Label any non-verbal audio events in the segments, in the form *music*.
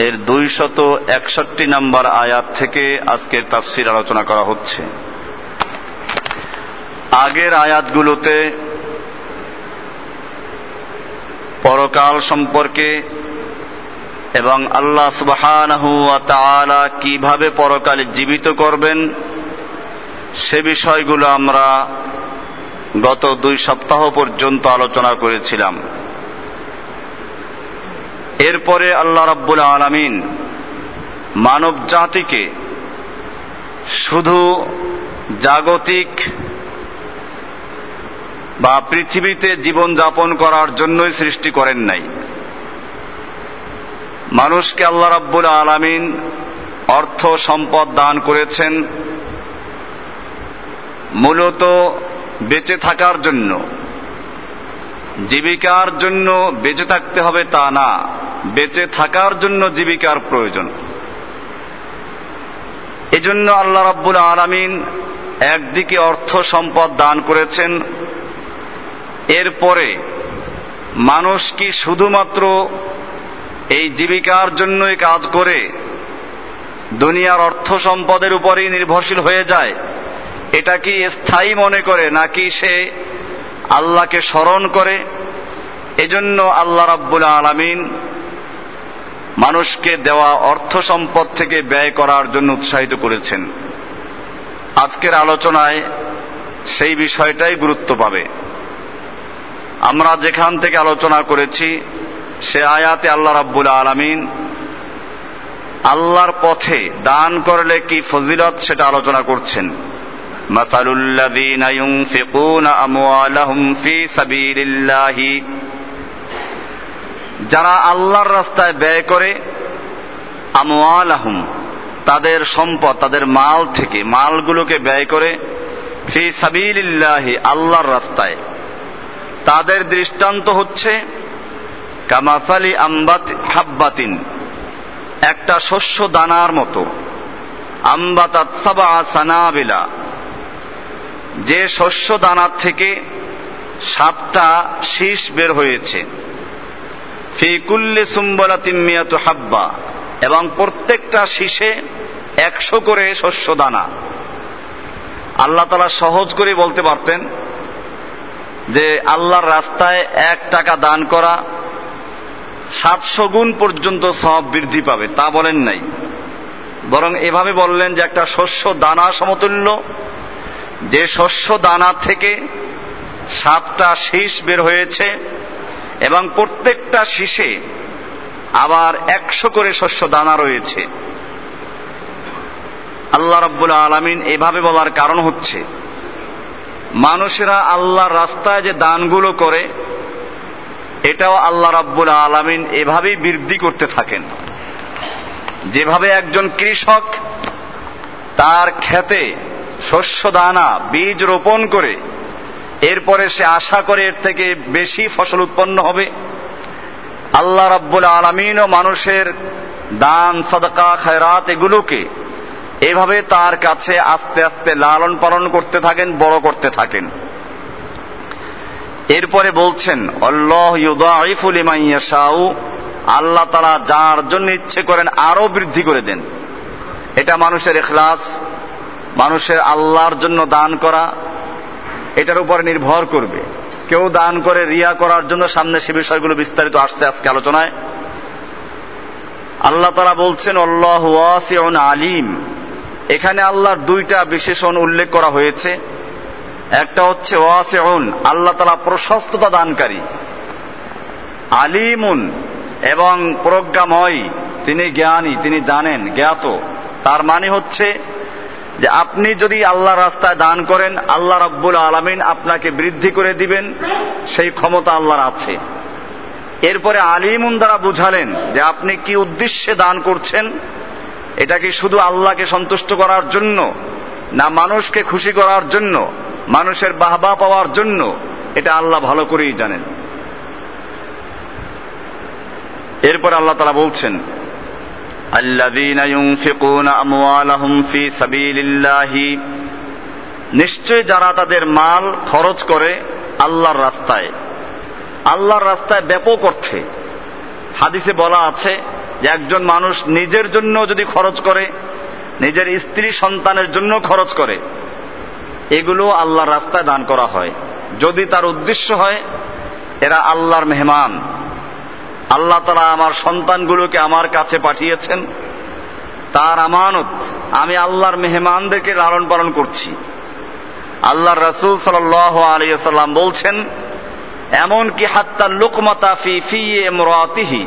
এর দুইশত একষট্টি নম্বর আয়াত থেকে আজকের তাফসির আলোচনা করা হচ্ছে। আগের আয়াতগুলোতে পরকাল সম্পর্কে এবং আল্লাহ সুবহানাহু কীভাবে পরকালে জীবিত করবেন, সে বিষয়গুলো আমরা গত দুই সপ্তাহ পর্যন্ত আলোচনা করেছিলাম। এরপরে আল্লাহ রাব্বুল আলামিন মানব জাতিকে শুধু জাগতিক বা পৃথিবীতে জীবন যাপন করার জন্যই সৃষ্টি করেন নাই। মানুষকে আল্লাহ রাব্বুল আলামিন অর্থ সম্পদ দান করেছেন মূলত বেঁচে থাকার জন্য। জীবিকার জন্য বেঁচে থাকতে হবে তা না। বেঁচে থাকার জন্য জীবিকার প্রয়োজন। এজন্য আল্লাহ রাব্বুল আলামিন একদিকে অর্থ সম্পদ দান করেছেন, এরপরে মানুষ কি শুধুমাত্র এই জীবিকার জন্যই কাজ করে, দুনিয়ার অর্থ সম্পদের উপরেই নির্ভরশীল হয়ে যায়, এটা কি স্থায়ী মনে করে নাকি সে আল্লাহকে স্মরণ করে? এজন্য আল্লাহ রাব্বুল আলামিন মানুষকে দেওয়া অর্থ সম্পদ থেকে ব্যয় করার জন্য উৎসাহিত করেছেন। আজকের আলোচনায় সেই বিষয়টাই গুরুত্ব পাবে। আমরা যেখান থেকে আলোচনা করেছি, সে আয়াতে আল্লাহ রাব্বুল আলমিন আল্লাহর পথে দান করলে কি ফজিলত সেটা আলোচনা করছেন। মাতালুল্লাযীনা ইউনফিকুনা আমওয়ালাহুম ফী সাবীলিল্লাহি যারা আল্লাহর রাস্তায় ব্যয় করে, আমওয়ালাহুম, তাদের সম্পদ, তাদের মাল থেকে, মালগুলোকে ব্যয় করে, ফি সাবিলিল্লাহি, আল্লাহর রাস্তায়। তাদের দৃষ্টান্ত হচ্ছে, কামাসালি আম্বাত হাব্বাতিন, একটা শস্য দানার মতো। আম্বাতাত সানাবিলা, যে শস্য দানার থেকে সাতটা শীষ বের হয়েছে। ফি সুম্বলা হাব্বা। এবং প্রত্যেকটা শীষে একশো করে শস্য দানা আল্লাহ তালা সহজ করে বলতে পারতেন যে আল্লাহর রাস্তায় এক টাকা দান করা সাতশো গুণ পর্যন্ত সব বৃদ্ধি পাবে, তা বলেন নাই। বরং এভাবে বললেন যে একটা শস্য দানা সমতুল্য, যে শস্য দানা থেকে সাতটা শীষ বের হয়েছে এবং প্রত্যেকটা শীষে আবার একশো করে শস্য দানা রয়েছে। আল্লাহ রব্বুল আলমিন এভাবে বলার কারণ হচ্ছে, মানুষেরা আল্লাহর রাস্তায় যে দানগুলো করে, এটাও আল্লাহ রাব্বুল আলমিন এভাবেই বৃদ্ধি করতে থাকেন। যেভাবে একজন কৃষক তার ক্ষেতে শস্য দানা, বীজ রোপণ করে এরপরে সে আশা করে এর থেকে বেশি ফসল উৎপন্ন হবে। আল্লাহ রাব্বুল ও মানুষের দান, সদকা, খায়রাত এগুলোকে এভাবে তার কাছে আস্তে আস্তে লালন পালন করতে থাকেন, বড় করতে থাকেন। এরপরে বলছেন অল্লাহ ইউদাইফুল ইমাইয়াশাউ আল্লাহ তারা যার জন্য ইচ্ছে করেন আরও বৃদ্ধি করে দেন। এটা মানুষের এখলাস মানুষের আল্লাহর জন্য দান করা এটার উপরে নির্ভর করবে। কেউ দান করে রিয়া করার জন্য সামনে সে বিষয়গুলো বিস্তারিত আসছে আজকে আলোচনায়। আল্লাহ তারা বলছেন অল্লাহ আলিম। এখানে আল্লাহর দুইটা বিশেষণ উল্লেখ করা হয়েছে। একটা হচ্ছে ওয়াসিউন, আল্লাহ তালা প্রশস্ততা দানকারী। আলিমুন এবং প্রজ্ঞাময়, তিনি জ্ঞানী, তিনি জানেন, জ্ঞাত। তার মানে হচ্ছে যে আপনি যদি আল্লাহ রাস্তায় দান করেন, আল্লাহ রব্বুল আলমিন আপনাকে বৃদ্ধি করে দিবেন, সেই ক্ষমতা আল্লাহর আছে। এরপরে আলিমুন দ্বারা বুঝালেন যে আপনি কি উদ্দেশ্যে দান করছেন, এটা কি শুধু আল্লাহকে সন্তুষ্ট করার জন্য, না মানুষকে খুশি করার জন্য, মানুষের বাহবা পাওয়ার জন্য, এটা আল্লাহ ভালো করেই জানেন। এরপর আল্লাহ তারা বলছেন নিশ্চয় যারা তাদের মাল খরচ করে আল্লাহর রাস্তায় আল্লাহর রাস্তায় ব্যাপক অর্থে। হাদিসে বলা আছে যে একজন মানুষ নিজের জন্য যদি খরচ করে, নিজের স্ত্রী সন্তানের জন্য খরচ করে, এগুলো আল্লাহর রাস্তায় দান করা হয়। যদি তার উদ্দেশ্য হয়, এরা আল্লাহর মেহমান। আল্লাহ তারা আমার সন্তানগুলোকে আমার কাছে পাঠিয়েছেন। তার আমানত আমি আল্লাহর মেহমানদেরকে লালন পালন করছি। আল্লাহর রসুল সাল আলিয়াল্লাম বলছেন এমন কি হাত্তা লোকমাতা ফি ফি এমরাতিহি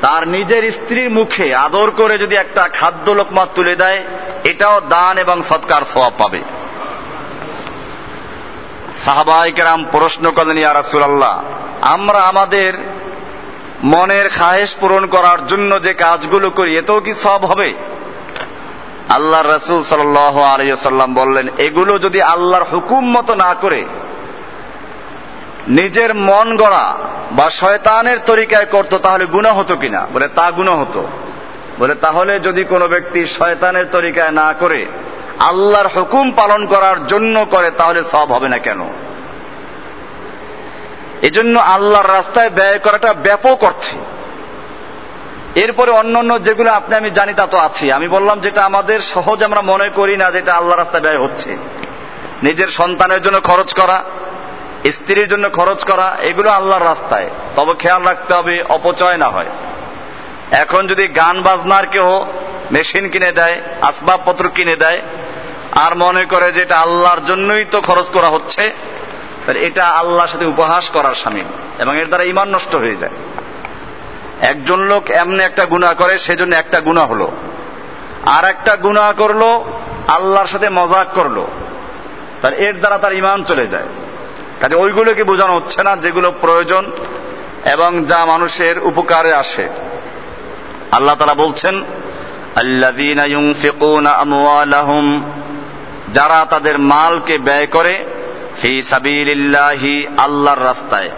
তার নিজের স্ত্রীর মুখে আদর করে যদি একটা খাদ্য লোকমা তুলে দেয়, এটাও দান এবং সৎকার সবাব পাবে। সাহাবাইকেরাম প্রশ্ন করলেন, ইয়া রাসূলুল্লাহ, আমরা আমাদের মনের খায়েশ পূরণ করার জন্য যে কাজগুলো করি, এতেও কি সব হবে? আল্লাহ রসুল সাল আলিয়াল্লাম বললেন, এগুলো যদি আল্লাহর হুকুম মতো না করে, নিজের মন গড়া বা শয়তানের তরিকায় করতো, তাহলে গুণা হতো কিনা? বলে, তা গুণা হতো। বলে, তাহলে যদি কোনো ব্যক্তি শয়তানের তরিকায় না করে, আল্লাহর হুকুম পালন করার জন্য করে, তাহলে সব হবে না কেন? এজন্য আল্লাহর রাস্তায় ব্যয় করাটা ব্যাপক অর্থে। এরপরে অন্য অন্য যেগুলো আপনি, আমি জানি তা তো আছি। আমি বললাম যেটা আমাদের সহজ, আমরা মনে করি না যেটা আল্লাহ রাস্তায় ব্যয় হচ্ছে। নিজের সন্তানের জন্য খরচ করা, স্ত্রীর জন্য খরচ করা, এগুলো আল্লাহর রাস্তায়। তবে খেয়াল রাখতে হবে, অপচয় না হয়। এখন যদি গান বাজনার কেউ মেশিন কিনে দেয়, আসবাবপত্র কিনে দেয়, আর মনে করে যে এটা আল্লাহর জন্যই তো খরচ করা হচ্ছে এটা আল্লাহর সাথে উপহাস করার সামিল এবং এর দ্বারা ইমান নষ্ট হয়ে যায়। একজন লোক এমনি একটা গুণা করে, সেজন্য একটা গুণা হলো। আর একটা গুণা করল, আল্লাহর সাথে মজাক করল। তার এর দ্বারা তার ইমান চলে যায়। কাজে ওইগুলোকে বোঝানো হচ্ছে না, যেগুলো প্রয়োজন এবং যা মানুষের উপকারে আসে। আল্লাহ তারা বলছেন যারা তাদের মালকে ব্যয় করে ফি সাবিলিল্লাহি, আল্লাহর রাস্তায়।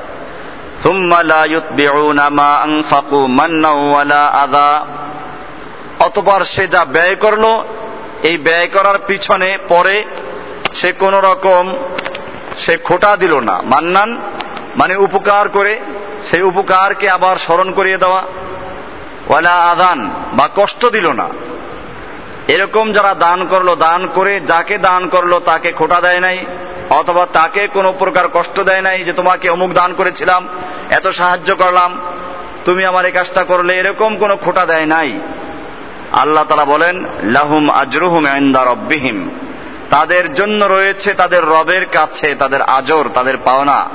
অতপর সে যা ব্যয় করল, এই ব্যয় করার পিছনে পরে সে কোন রকম সে খোটা দিল না। মান্নান মানে উপকার করে সেই উপকারকে আবার স্মরণ করিয়ে দেওয়া। ওয়ালা আদান বা কষ্ট দিল না। এরকম যারা দান করল, দান করে যাকে দান করল, তাকে খোটা দেয় নাই। অথবা তাকে কোনো প্রকার কষ্ট দেয় নাই যে তোমাকে অমুক দান করেছিলাম, এত সাহায্য করলাম, তুমি আমার এই কাজটা করলে এরকম কোনো খোটা দেয় নাই। আল্লাহ তালা বলেন, লাহুম আজরুহুম ইনদা রব্বিহিম। তাদের জন্য রয়েছে তাদের রবের কাছে তাদের আজর, তাদের পাওনা।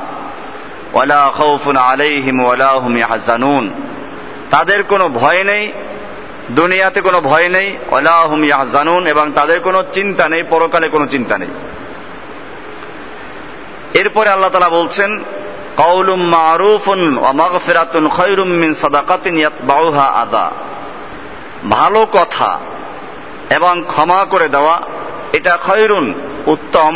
ওয়ালা খাউফুন আলাইহিম ওয়ালা হুম ইয়াহজানুন। তাদের কোনো ভয় নেই, দুনিয়াতে কোনো ভয় নেই, ওয়ালা হুম ইয়াহজানুন এবং তাদের কোনো চিন্তা নেই, পরকালে কোনো চিন্তা নেই। এরপরে আল্লাহ তালা বলছেন মারুফুন মিন সাদাকাতিন ইয়াতবাউহা আদা। ভালো কথা এবং ক্ষমা করে দেওয়া, এটা খৈরুন উত্তম,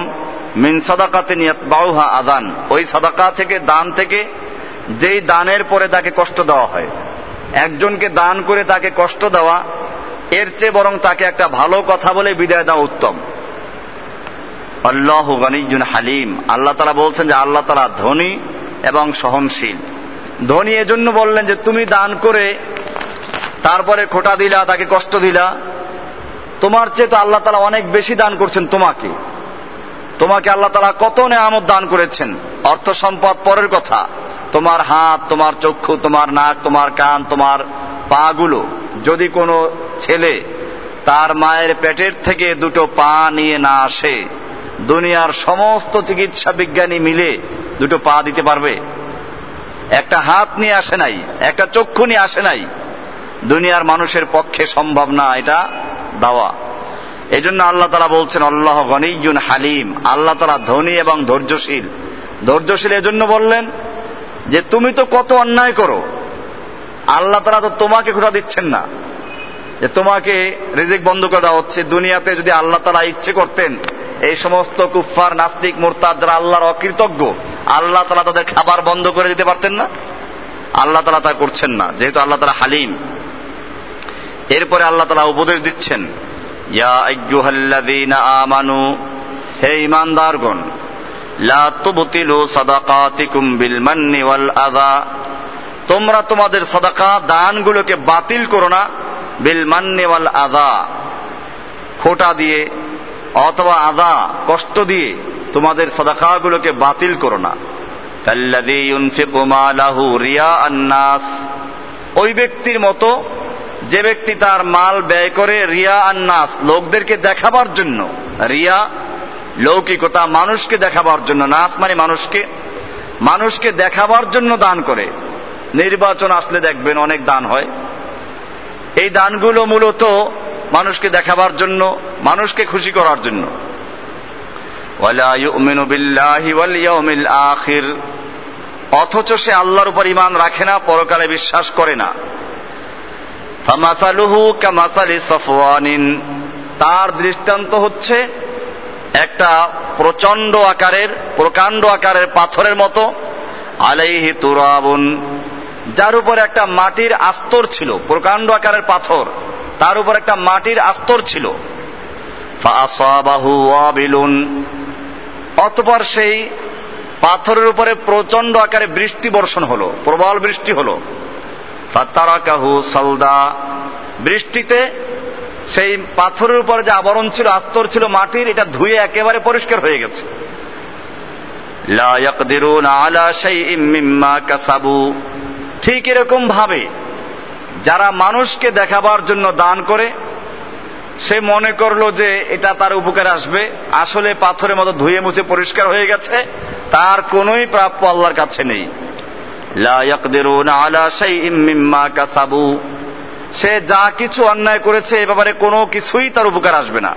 মিন সাদাকাতে বাউহা আদান। ওই সাদাকা থেকে, দান থেকে যেই দানের পরে তাকে কষ্ট দেওয়া হয়। একজনকে দান করে তাকে কষ্ট দেওয়া, এর চেয়ে বরং তাকে একটা ভালো কথা বলে বিদায় দেওয়া উত্তম। আল্লাহ গনিজুন হালিম। আল্লাহ তালা বলছেন যে আল্লাহ তালা ধনী এবং সহনশীল। ধনী এজন্য বললেন যে তুমি দান করে তারপরে খোটা দিলা, তাকে কষ্ট দিলা। তোমার চেয়ে তো আল্লাহ তালা অনেক বেশি দান করছেন তোমাকে। তোমাকে আল্লাহ তালা কত নেয়ামত দান করেছেন। অর্থ সম্পদ পরের কথা। তোমার হাত, তোমার চক্ষু, তোমার নাক, তোমার কান, তোমার পা গুলো যদি কোনো ছেলে তার মায়ের পেটের থেকে দুটো পা নিয়ে না আসে দুনিয়ার সমস্ত চিকিৎসা বিজ্ঞানী মিলে দুটো পা দিতে পারবে। একটা হাত নিয়ে আসে নাই, একটা চক্ষু নিয়ে আসে নাই। দুনিয়ার মানুষের পক্ষে সম্ভব না এটা দাওয়া। এই জন্য আল্লাহ তালা বলছেন, আল্লাহ গনিজুন হালিম। আল্লাহ তালা ধনী এবং ধৈর্যশীল। ধৈর্যশীল এজন্য বললেন যে, তুমি তো কত অন্যায় করো। আল্লাহ তালা তো তোমাকে খোটা দিচ্ছেন না। যে তোমাকে রিজিক বন্ধ করে দেওয়া হচ্ছে। দুনিয়াতে যদি আল্লাহ তালা ইচ্ছে করতেন এই সমস্ত কুফার নাস্তিক মোরতাদ যারা আল্লাহর অকৃতজ্ঞ। আল্লাহ তালা তাদের খাবার বন্ধ করে দিতে পারতেন না। আল্লাহ তালা তা করছেন না, যেহেতু আল্লাহ তালা হালিম। এরপরে আল্লাহ তালা উপদেশ দিচ্ছেন, ইয়া আমানু, হে আযা, তোমরা তোমাদের সাদাকা দানগুলোকে বাতিল করো না, বিল মান্নি ওয়াল আযা, খোটা দিয়ে অথবা আদা, কষ্ট দিয়ে তোমাদের সাদাকাগুলোকে বাতিল করো না। কাল্লাযী ইউনফিকু মালাহু রিয়াআন নাস ওই ব্যক্তির মতো যে ব্যক্তি তার মাল ব্যয় করে রিয়া আন্নাস, লোকদেরকে দেখাবার জন্য। রিয়া, লৌকিকতা মানুষকে দেখাবার জন্য, নাস মানে মানুষকে। মানুষকে দেখাবার জন্য দান করে। নির্বাচন আসলে দেখবেন অনেক দান হয়। এই দানগুলো মূলত মানুষকে দেখাবার জন্য, মানুষকে খুশি করার জন্য। আখির। অথচ সে আল্লাহর উপর ইমান রাখে না, পরকালে বিশ্বাস করে না। তার দৃষ্টান্ত হচ্ছে একটা প্রচণ্ড আকারের, প্রকাণ্ড আকারের পাথরের মতো, আলাইহি তুরাবুন, যার উপর একটা মাটির আস্তর ছিল, প্রকাণ্ড আকারের পাথর। তার উপর একটা মাটির আস্তর ছিল। অতপর সেই পাথরের উপরে প্রচণ্ড আকারে বৃষ্টি বর্ষণ হলো, প্রবল বৃষ্টি হলো। ফাতারাকাহু সালদা। বৃষ্টিতে সেই পাথরের উপর যে আবরণ ছিল, আস্তর ছিল মাটির, এটা ধুয়ে একেবারে পরিষ্কার হয়ে গেছে। ঠিক এরকম ভাবে যারা মানুষকে দেখাবার জন্য দান করে, সে মনে করল যে এটা তার উপকার আসবে। আসলে পাথরের মতো ধুয়ে মুছে পরিষ্কার হয়ে গেছে, তার কোনোই প্রাপ্য আল্লাহর কাছে নেই। সে যা কিছু অন্যায় করেছে, এ ব্যাপারে কোনো কিছুই তার উপকার আসবে না।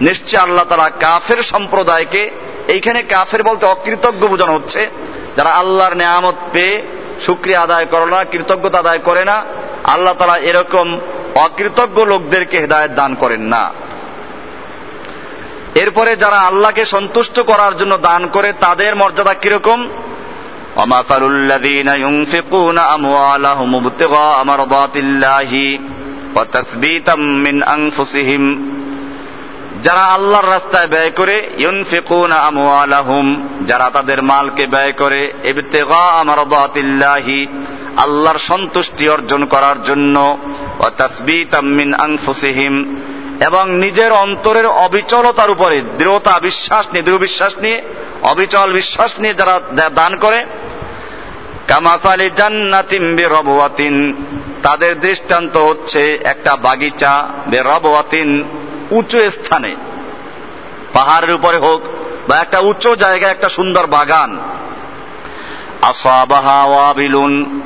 নিশ্চয় আল্লাহ তারা কাফের সম্প্রদায়কে এইখানে কাফের বলতে অকৃতজ্ঞ বোঝানো হচ্ছে। যারা আল্লাহর নেয়ামত পেয়ে শুক্রিয়া আদায় করে না কৃতজ্ঞতা আদায় করে না আল্লাহ তালা এরকম অকৃতজ্ঞ লোকদেরকে হেদায়ত দান করেন না এরপরে যারা আল্লাহকে সন্তুষ্ট করার জন্য দান করে তাদের মর্যাদা কিরকম ومثل الذين ينفقون أموالهم ابتغاء مرضات الله وتثبيتا من أنفسهم যারা আল্লাহর রাস্তায় ব্যয় করে, ইউনফিকুনা আমওয়ালাহুম, যারা তাদের মালকে ব্যয় করে, ইবতিগা মারদাতিল্লাহি, আল্লাহর সন্তুষ্টি অর্জন করার জন্য ও তাসবিতাম মিন আনফুসিহিম, এবং নিজের অন্তরের অবিচলতার উপরে, দৃঢ়তা বিশ্বাস নিয়ে, দৃঢ় বিশ্বাস নিয়ে, অবিচল বিশ্বাস নিয়ে যারা দান করে কামাফালি জান্নাতিম বেরবাতিন তাদের দৃষ্টান্ত হচ্ছে একটা বাগিচা বেরবাতিন উঁচু স্থানে। পাহাড়ের উপরে হোক বা একটা উঁচু জায়গায় একটা সুন্দর বাগান। আসাবাহা ওয়াবিলুন,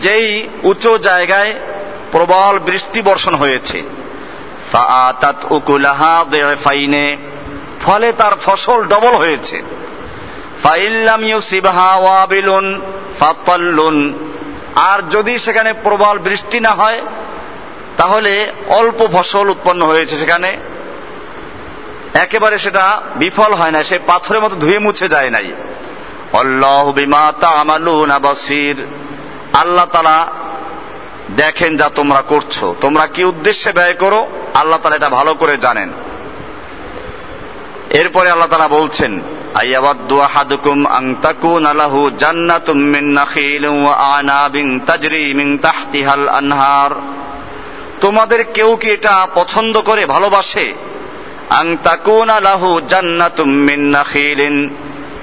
যেই উঁচু জায়গায় প্রবল বৃষ্টি বর্ষণ হয়েছে। ফাইনে ফলে তার ফসল ডবল হয়েছে। আর যদি সেখানে প্রবল বৃষ্টি না হয় তাহলে অল্প ফসল উৎপন্ন হয়েছে সেখানে। একেবারে সেটা বিফল হয় না, সে পাথরের মতো ধুয়ে মুছে যায় নাই। অল্লাহ বিমা তামালুন বাসির। আল্লাহ তালা দেখেন যা তোমরা করছ। তোমরা কি উদ্দেশ্যে ব্যয় করো? আল্লাহ তালা এটা ভালো করে জানেন। এরপরে আল্লাহ তালা বলছেন আয়াবাদ্দু আহাদুকুম আং তাকুন আলাহু জান্নাতুম নাখিলিন তাজরি মিন তাহতিহাল আনহার। তোমাদের কেউ কি এটা পছন্দ করে, ভালোবাসে? আং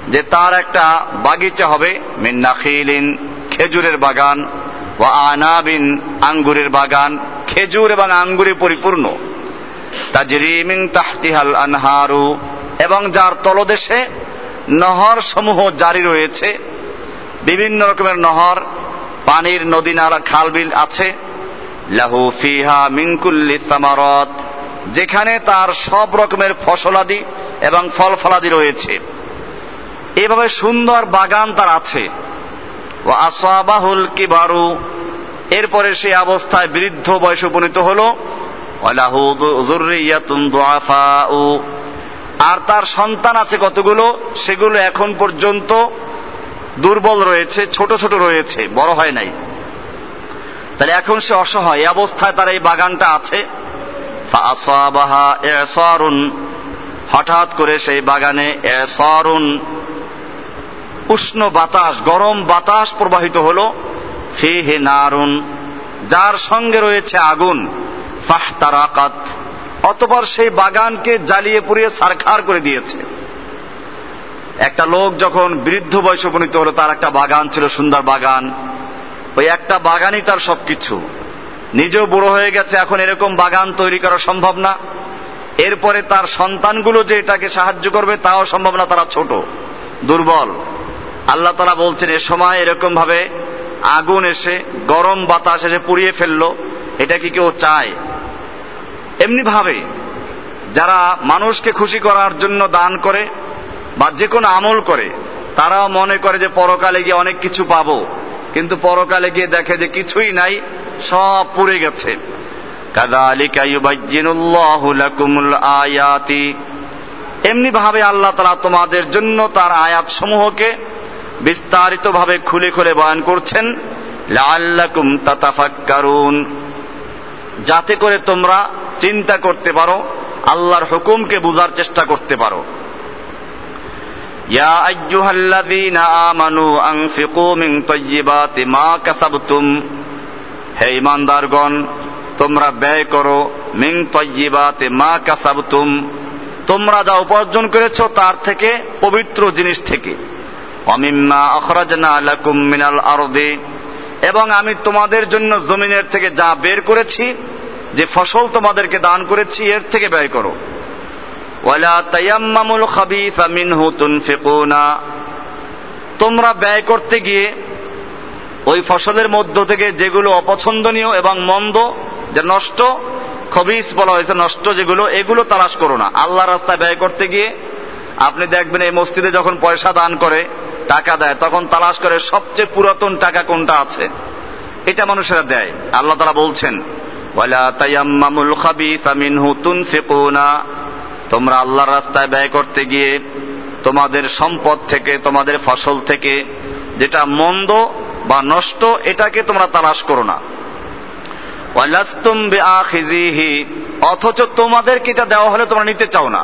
যে তার একটা বাগিচা হবে, মিন নাখিলিন, খেজুরের বাগান, ওয়া আনাবিন, আঙ্গুরের বাগান, খেজুর এবং আঙ্গুরে পরিপূর্ণ। তাজরি মিন তাহতিহাল আনহারু, এবং যার তলদেশে নহর সমূহ জারি রয়েছে। বিভিন্ন রকমের নহর, পানির নদী নালা, খালবিল আছে। লাহু ফিহা মিনকুল্লি সামারত, যেখানে তার সব রকমের ফসলাদি এবং ফল ফলাদি রয়েছে। এভাবে সুন্দর বাগান তার আছে। ও আসাবাহুল কিবারু, এরপরে সে অবস্থায় বৃদ্ধ বয়সে উপনীত হল। আর তার সন্তান আছে কতগুলো? সেগুলো এখন পর্যন্ত দুর্বল রয়েছে, ছোট ছোট রয়েছে, বড় হয় নাই। তাহলে এখন সে অসহায় এই অবস্থায় তার এই বাগানটা আছে। হঠাৎ করে সেই বাগানে উষ্ণ বাতাস, গরম বাতাস প্রবাহিত হল। ফিহে নারুন, যার সঙ্গে রয়েছে আগুন। ফাহতারাকাত, অতপর সেই বাগানকে জ্বালিয়ে পুড়িয়ে সারখার করে দিয়েছে। একটা লোক যখন বৃদ্ধ বয়স উপনীত হলো, তার একটা বাগান ছিল সুন্দর বাগান। ওই একটা বাগানই তার সবকিছু। নিজেও বুড়ো হয়ে গেছে, এখন এরকম বাগান তৈরি করা সম্ভব না। এরপরে তার সন্তানগুলো যে এটাকে সাহায্য করবে, তাও সম্ভব না, তারা ছোট, দুর্বল। আল্লাহ তারা বলছেন, এ সময় এরকম ভাবে আগুন এসে, গরম বাতাস এসে পুড়িয়ে ফেলল, এটা কি কেউ চায়? এমনি ভাবে যারা মানুষকে খুশি করার জন্য দান করে বা যে কোনো আমল করে, তারাও মনে করে যে পরকালে গিয়ে অনেক কিছু পাবো। কিন্তু পরকালে গিয়ে দেখে যে কিছুই নাই, সব পুড়ে গেছে। আয়াতি। এমনি ভাবে আল্লাহ তারা তোমাদের জন্য তার আয়াত সমূহকে বিস্তারিত ভাবে খুলে খুলে বয়ান করছেন যাতে করে তোমরা চিন্তা করতে পারো, আল্লাহর হুকুমকে বুঝার চেষ্টা করতে পারো। ইয়া আইয়ুহাল্লাযীনা আমানু আনফিকু মিন তাইয়্যিবাতি মা কাসাবতুম হে ইমানদারগণ, তোমরা ব্যয় করো মিন তাইয়্যিবাতি মা কাসাবতুম তোমরা যা উপার্জন করেছ তার থেকে পবিত্র জিনিস থেকে। অমিম্মা আখরাজনা লাকুম মিনাল আরদি। এবং আমি তোমাদের জন্য জমিনের থেকে যা বের করেছি, যে ফসল তোমাদেরকে দান করেছি, এর থেকে ব্যয় করো। ওয়ালা তায়াম্মামুল খাবিসা মিনহু তুনফিকুনা। তোমরা ব্যয় করতে গিয়ে ওই ফসলের মধ্য থেকে যেগুলো অপছন্দনীয় এবং মন্দ, যে নষ্ট, খবিস বলা হয়েছে নষ্ট যেগুলো, এগুলো তালাশ করো না। আল্লাহ রাস্তায় ব্যয় করতে গিয়ে আপনি দেখবেন এই মসজিদে যখন পয়সা দান করে, টাকা দেয়, তখন তালাশ করে সবচেয়ে পুরাতন টাকা কোনটা আছে। এটা মানুষেরা দেয়। আল্লাহ তারা বলছেন, ওয়ালা তায়াম্মামুল খাবিসা মিনহু তুনফিকুনা। তোমরা আল্লাহর রাস্তায় ব্যয় করতে গিয়ে তোমাদের সম্পদ থেকে, তোমাদের ফসল থেকে যেটা মন্দ বা নষ্ট, এটাকে তোমরা তালাশ করো না। অথচ তোমাদেরকে এটা দেওয়া হলে তোমরা নিতে চাও না।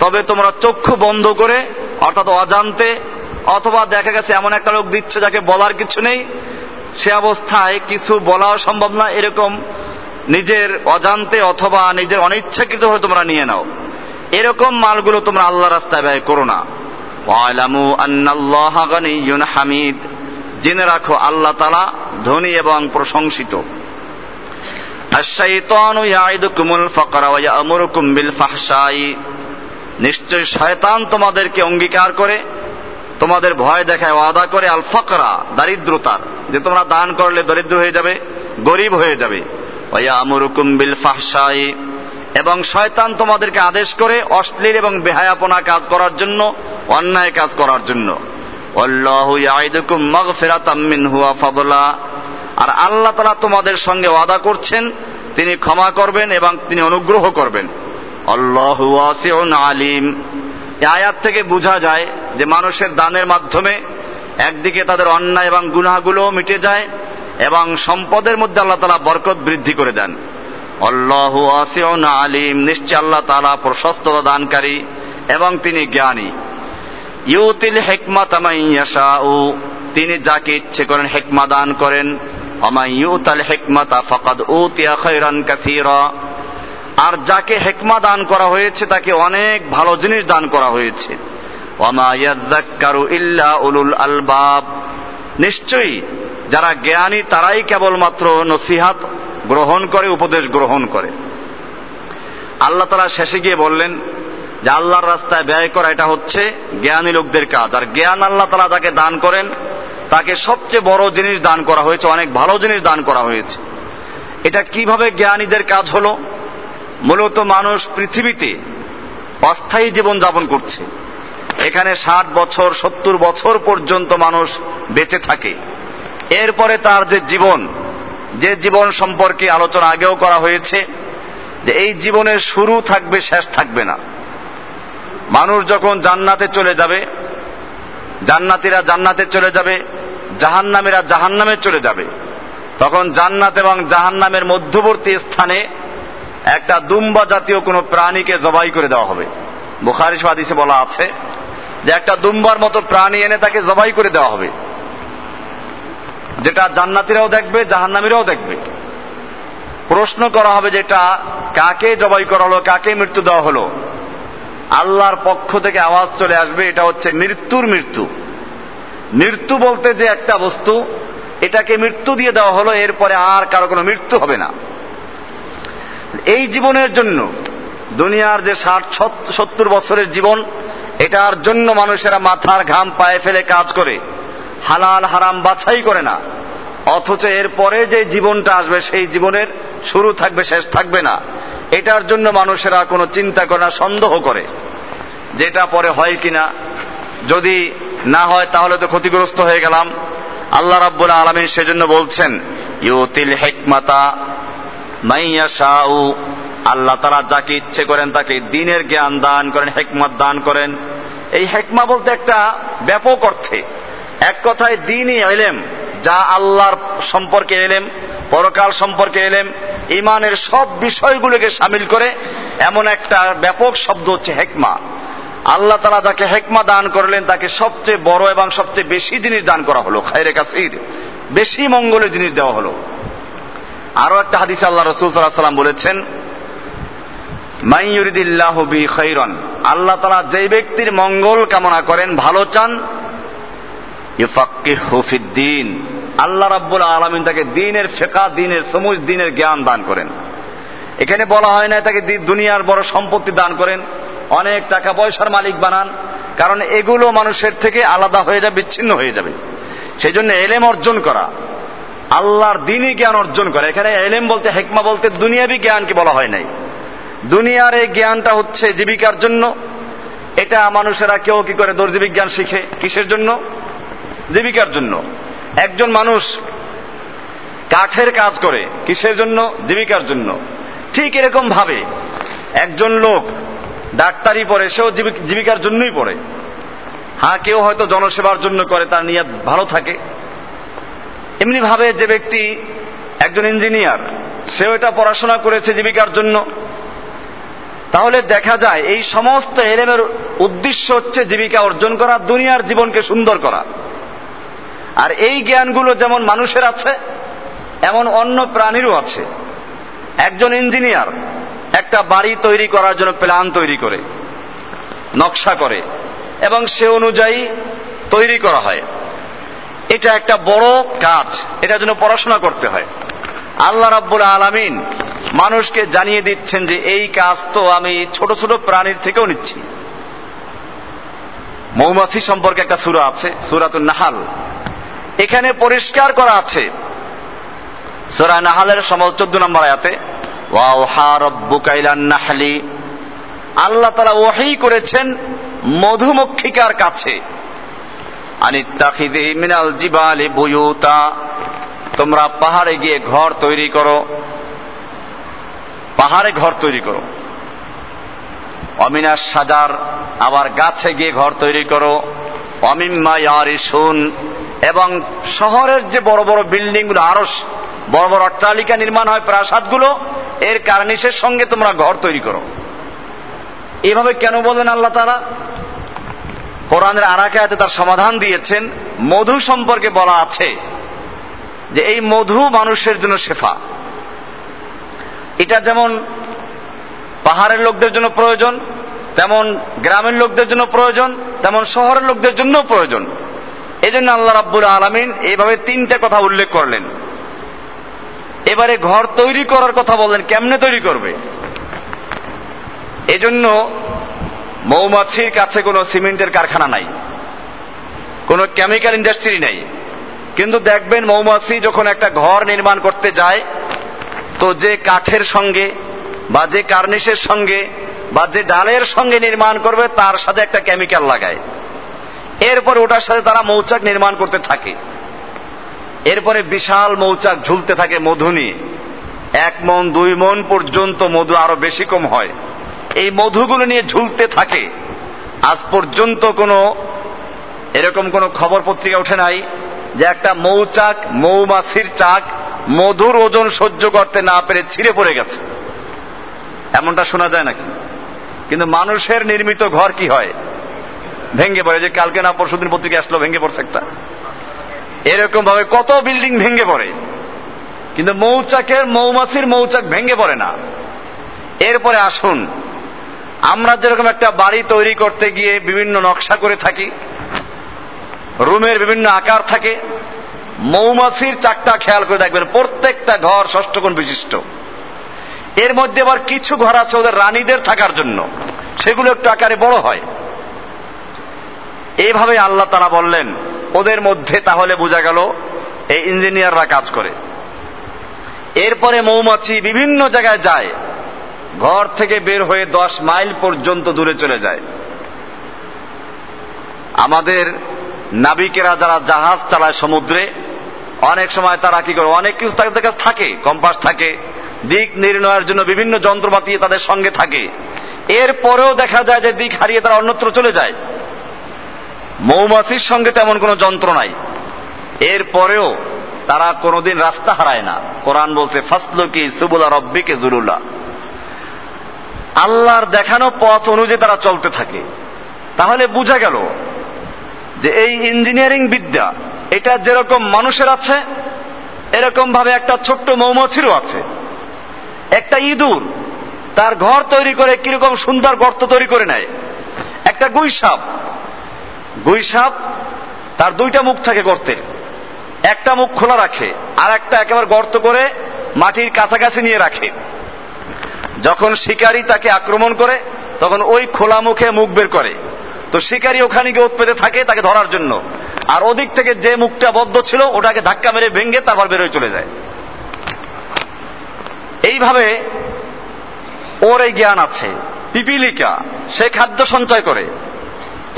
তবে তোমরা চক্ষু বন্ধ করে, অর্থাৎ অজান্তে, অথবা দেখা গেছে এমন একটা লোক দিচ্ছে যাকে বলার কিছু নেই, সে অবস্থায় কিছু বলাও সম্ভব না, এরকম নিজের অজান্তে অথবা নিজের অনিচ্ছাকৃত হয়ে তোমরা নিয়ে নাও। এরকম মালগুলো তোমরা আল্লাহ রাস্তায় ব্যয় করো না। হামিদ। জেনে রাখো, আল্লাহ তালা ধনী এবং প্রশংসিত। নিশ্চয় শয়তান তোমাদেরকে অঙ্গীকার করে, তোমাদের ভয় দেখায় ওয়াদা করে আল ফকরা দারিদ্রতার। যে তোমরা দান করলে দরিদ্র হয়ে যাবে, গরিব হয়ে যাবে। ওয়া ইয়া'মুরুকুম বিল ফাহশাই। এবং শয়তান তোমাদেরকে আদেশ করে অশ্লীল এবং বেহায়াপনা কাজ করার জন্য, অন্যায় কাজ করার জন্য। আর আল্লাহ তাআলা তোমাদের সঙ্গে ওয়াদা করছেন, তিনি ক্ষমা করবেন এবং তিনি অনুগ্রহ করবেন। ওয়াসিউন আলিম। আয়াত থেকে বোঝা যায় যে মানুষের দানের মাধ্যমে একদিকে তাদের অন্যায় এবং গুনাহগুলো মিটে যায় এবং সম্পদের মধ্যে আল্লাহ তালা বরকত বৃদ্ধি করে দেন। আল্লাহ ওয়াসিউন আলিম, নিশ্চয় আল্লাহ তাআলা প্রশস্ততা দানকারী এবং তিনি জ্ঞানী। ইউতিল হেকমাত ইয়াশাউ, তিনি যাকে ইচ্ছে করেন হেকমা দান করেন। আমাই ইউতাল হেকমাতা ফাকাদ উতিয়া খায়রান কাসীরা, আর যাকে হেকমা দান করা হয়েছে তাকে অনেক ভালো জিনিস দান করা হয়েছে। ওয়ামা ইয়াদ্দাক্কারু ইল্লা উলুল আলবাব, নিশ্চয়ই যারা জ্ঞানী, তারাই কেবলমাত্র নসিহাত গ্রহণ করে, উপদেশ গ্রহণ করে। আল্লাহ তারা শেষে গিয়ে বললেন যে আল্লাহর রাস্তায় ব্যয় করা, এটা হচ্ছে জ্ঞানী লোকদের কাজ। আর জ্ঞান আল্লাহ তারা যাকে দান করেন, তাকে সবচেয়ে বড় জিনিস দান করা হয়েছে, অনেক ভালো জিনিস দান করা হয়েছে। এটা কীভাবে জ্ঞানীদের কাজ হলো? মূলত মানুষ পৃথিবীতে অস্থায়ী জীবন যাপন করছে। এখানে ষাট বছর, সত্তর বছর পর্যন্ত মানুষ বেঁচে থাকে। এরপরে তার যে জীবন যে জীবন সম্পর্কে আলোচনা আগেও করা হয়েছে, যে এই জীবনের শুরু থাকবে, শেষ থাকবে না। মানুষ যখন জান্নাতে চলে যাবে, জান্নাতিরা জান্নাতে চলে যাবে, জাহান্নামীরা জাহান্নামে চলে যাবে, তখন জান্নাত এবং জাহান্নামের মধ্যবর্তী স্থানে একটা দুম্বা জাতীয় কোনো প্রাণীকে জবাই করে দেওয়া হবে। বুখারি হাদিসে বলা আছে যে একটা দুম্বার মতো প্রাণী এনে তাকে জবাই করে দেওয়া হবে। যেটা জান্নাতিরাও দেখবে, জাহান্নামীরাও দেখবে। প্রশ্ন করা হবে যেটা কাকে জবাই করা হলো, কাকে মৃত্যু দেওয়া হলো। আল্লাহর পক্ষ থেকে আওয়াজ চলে আসবে, এটা হচ্ছে মৃত্যুর মৃত্যু। মৃত্যু বলতে যে একটা বস্তু, এটাকে মৃত্যু দিয়ে দেওয়া হলো, এরপরে আর কারও কোনো মৃত্যু হবে না। এই জীবনের জন্য, দুনিয়ার যে ষাট সত্তর বছরের জীবন, এটার জন্য মানুষেরা মাথার ঘাম পায়ে ফেলে কাজ করে। হালাল হারাম বাছাই করে না। অথচ এরপরে যে জীবনটা আসবে, সেই জীবনের শুরু থাকবে, শেষ থাকবে না। এটার জন্য মানুষেরা কোনো চিন্তা করে না, সন্দেহ করে। যেটা পরে হয় কিনা, যদি না হয় তাহলে তো ক্ষতিগ্রস্ত হয়ে গেলাম। আল্লাহ রাব্বুল আলমী সেজন্য বলছেন, ইউতিল হেকমাতা মাইয়া শাউ আল্লাহ তারা যাকে ইচ্ছে করেন তাকে দিনের জ্ঞান দান করেন, হেকমত দান করেন। এই হেকমা বলতে একটা ব্যাপক অর্থে এক কথায় দিনই এলেম, যা আল্লাহর সম্পর্কে এলেম, পরকাল সম্পর্কে এলেম ইমানের সব বিষয়গুলোকে সামিল করে এমন একটা ব্যাপক শব্দ হচ্ছে হেকমা। আল্লাহ তালা যাকে হেকমা দান করলেন, তাকে সবচেয়ে বড় এবং সবচেয়ে বেশি জিনিস দান করা হলো খাইরে কাসির। বেশি মঙ্গলের জিনিস দেওয়া হলো। আরও একটা হাদিসে আল্লাহ রসুল সাল্লাহ সাল্লাম বলেছেন মাইয়ুরিদিল্লাহ বি খৈরন আল্লাহ তালা যেই ব্যক্তির মঙ্গল কামনা করেন, ভালো চান হুফিদ্দিন আল্লাহ রাব্বুল আলমিন তাকে দিনের ফেকা, দিনের সমুজ দিনের জ্ঞান দান করেন। এখানে বলা হয় না, তাকে দুনিয়ার বড় সম্পত্তি দান করেন। অনেক টাকা পয়সার মালিক বানান। কারণ এগুলো মানুষের থেকে আলাদা হয়ে যাবে, বিচ্ছিন্ন হয়ে যাবে। সেই জন্য এলেম অর্জন করা, আল্লাহর দিনই জ্ঞান অর্জন করা। এখানে এলেম বলতে, হেকমা বলতে, দুনিয়াবি জ্ঞানকে বলা হয় নাই। দুনিয়ার এই জ্ঞানটা হচ্ছে জীবিকার জন্য। এটা মানুষেরা কেউ কি করে দর্জি বিজ্ঞান শিখে? কিসের জন্য? জীবিকার জন্য। একজন মানুষ কাঠের কাজ করে, কিসের জন্য? জীবিকার জন্য। ঠিক এরকম ভাবে একজন লোক ডাক্তারি পড়ে, সেও জীবিকার জন্যই পড়ে। হ্যাঁ কেউ হয়তো জনসেবার জন্য করে, তার নিয়াত ভালো থাকে। এমনি ভাবে যে ব্যক্তি একজন ইঞ্জিনিয়ার, সেও এটা পড়াশোনা করেছে জীবিকার জন্য। তাহলে দেখা যায়, এই সমস্ত এলেমের উদ্দেশ্য হচ্ছে জীবিকা অর্জন করা, দুনিয়ার জীবনকে সুন্দর করা। আর এই জ্ঞানগুলো যেমন মানুষের আছে, এমন অন্য প্রাণীরও আছে। একজন ইঞ্জিনিয়ার একটা বাড়ি তৈরি করার জন্য প্ল্যান তৈরি করে, নকশা করে, এবং সে অনুযায়ী তৈরি করা হয়। এটা একটা বড় কাজ এটার জন্য পড়াশোনা করতে হয়। আল্লাহ রাব্বুল আলামিন মানুষকে জানিয়ে দিচ্ছেন যে এই কাজ তো আমি ছোট ছোট প্রাণীর থেকেও নিচ্ছি। মৌমাছি সম্পর্কে একটা সুরা আছে সুরাতুল নাহাল। এখানে পরিষ্কার করা আছে। সুরা নাহালের সময় চোদ্দ নম্বর আয়াতে, ওয়াওহা রব্বুকা ইলান নাহলি। আল্লাহ তারা ওয়াহি করেছেন মধুমক্ষিকার কাছে। আনিত্তাখিদে মিনাল জিবালে বুয়ুতা। তোমরা পাহাড়ে গিয়ে ঘর তৈরি করো। পাহাড়ে ঘর তৈরি করো। অমিনার সাজার আবার গাছে গিয়ে ঘর তৈরি করো। অমিম্মা ইয়ারিসুন এবং শহরের যে বড় বড় বিল্ডিংগুলো আরও বড় বড় অট্টালিকা নির্মাণ হয়, প্রাসাদগুলো, এর কার্নিসের সঙ্গে তোমরা ঘর তৈরি করো। এভাবে কেন বললেন আল্লাহ তারা কোরআনের আরাকায়াতে তার সমাধান দিয়েছেন, মধু সম্পর্কে বলা আছে যে এই মধু মানুষের জন্য শেফা। এটা যেমন পাহাড়ের লোকদের জন্য প্রয়োজন, তেমন গ্রামের লোকদের জন্য প্রয়োজন, তেমন শহরের লোকদের জন্য প্রয়োজন। এই জন্য আল্লাহ রাব্বুল আলমিন এইভাবে তিনটা কথা উল্লেখ করলেন। এবারে ঘর তৈরি করার কথা বললেন, কেমনে তৈরি করবে? এজন্য মৌমাছির কাছে কোনো সিমেন্টের কারখানা নাই, কোনো কেমিক্যাল ইন্ডাস্ট্রি নেই। কিন্তু দেখবেন মৌমাছি যখন একটা ঘর নির্মাণ করতে যায়, তো যে কাঠের সঙ্গে বা যে কার্নিশের সঙ্গে বা যে ডালের সঙ্গে নির্মাণ করবে, তার সাথে একটা কেমিক্যাল লাগায়। এরপর ওটার সাথে তারা মৌচাক নির্মাণ করতে থাকে। এরপরে বিশাল মৌচাক ঝুলতে থাকে মধু নিয়ে। এক মন, দুই মন পর্যন্ত মধু আরও বেশি কম হয়। এই মধুগুলো নিয়ে ঝুলতে থাকে। আজ পর্যন্ত কোনো এরকম কোন খবর পত্রিকা ওঠে নাই যে একটা মৌচাক, মৌমাছির চাক মধুর ওজন সহ্য করতে না পেরে ছিঁড়ে পড়ে গেছে। এমনটা শোনা যায় নাকি? কিন্তু মানুষের নির্মিত ঘর কি হয়? ভেঙ্গে পড়ে, যে কালকে না পরশু পরশুদিন পত্রিকা আসলো, ভেঙে পড়ছে একটা। এরকম ভাবে কত বিল্ডিং ভেঙে পড়ে। কিন্তু মৌচাকের মৌমাছির মৌচাক ভেঙ্গে পড়ে না। এরপরে আসুন, আমরা যেরকম একটা বাড়ি তৈরি করতে গিয়ে বিভিন্ন নকশা করে থাকি, রুমের বিভিন্ন আকার থাকে, মৌমাছির চাকটা খেয়াল করে দেখবেন, প্রত্যেকটা ঘর ষষ্ঠকোণ বিশিষ্ট। এর মধ্যে আবার কিছু ঘর আছে ওদের রানীদের থাকার জন্য। সেগুলো একটু আকারে বড় হয়। এইভাবে আল্লাহ তারা বললেন, ওদের মধ্যে তাহলে বোঝা গেল এই ইঞ্জিনিয়াররা কাজ করে। এরপরে মৌমাছি বিভিন্ন জায়গায় যায়, ঘর থেকে বের হয়ে দশ মাইল পর্যন্ত দূরে চলে যায়। আমাদের নাবিকেরা যারা জাহাজ চালায় সমুদ্রে, অনেক সময় তারা কি করে, অনেক কিছু তাদের কাছে থাকে, কম্পাস থাকে, দিক নির্ণয়ের জন্য বিভিন্ন যন্ত্রপাতি তাদের সঙ্গে থাকে। এরপরেও দেখা যায় যে দিক হারিয়ে তারা অন্যত্র চলে যায়। মৌমাছির সঙ্গে তেমন কোনো যন্ত্র নাই। এরপরেও তারা কোনোদিন রাস্তা হারায় না। কোরআন বলছে ফাসলু কি সুবুলা রব্বিকে জুরুল্লা আল্লাহর দেখানো পথ অনুযায়ী তারা চলতে থাকে। তাহলে বোঝা গেল যে এই ইঞ্জিনিয়ারিং বিদ্যা, এটা যেরকম মানুষের আছে এরকম ভাবে একটা ছোট্ট মৌমাছিরও আছে। একটা ইঁদুর, তার ঘর তৈরি করে কীরকম সুন্দর গর্ত তৈরি করে নেয়। একটা গুইসাপ গুইসাপ তার দুইটা মুখ থাকে গর্তের একটা মুখ খোলা রাখে, আর একটা একেবারে গর্ত করে মাটির কাছাকাছি নিয়ে রাখে। যখন শিকারী তাকে আক্রমণ করে, তখন ওই খোলা মুখে মুখ বের করে। তো শিকারী ওখানে গিয়ে উৎপেতে থাকে তাকে ধরার জন্য। আর ওদিক থেকে যে মুখটা বদ্ধ ছিল, ওটাকে ধাক্কা মেরে ভেঙে তারপর বেরোয় চলে যায়। এইভাবে ওর এই জ্ঞান আছে। পিপিলিকা, সে খাদ্য সঞ্চয় করে।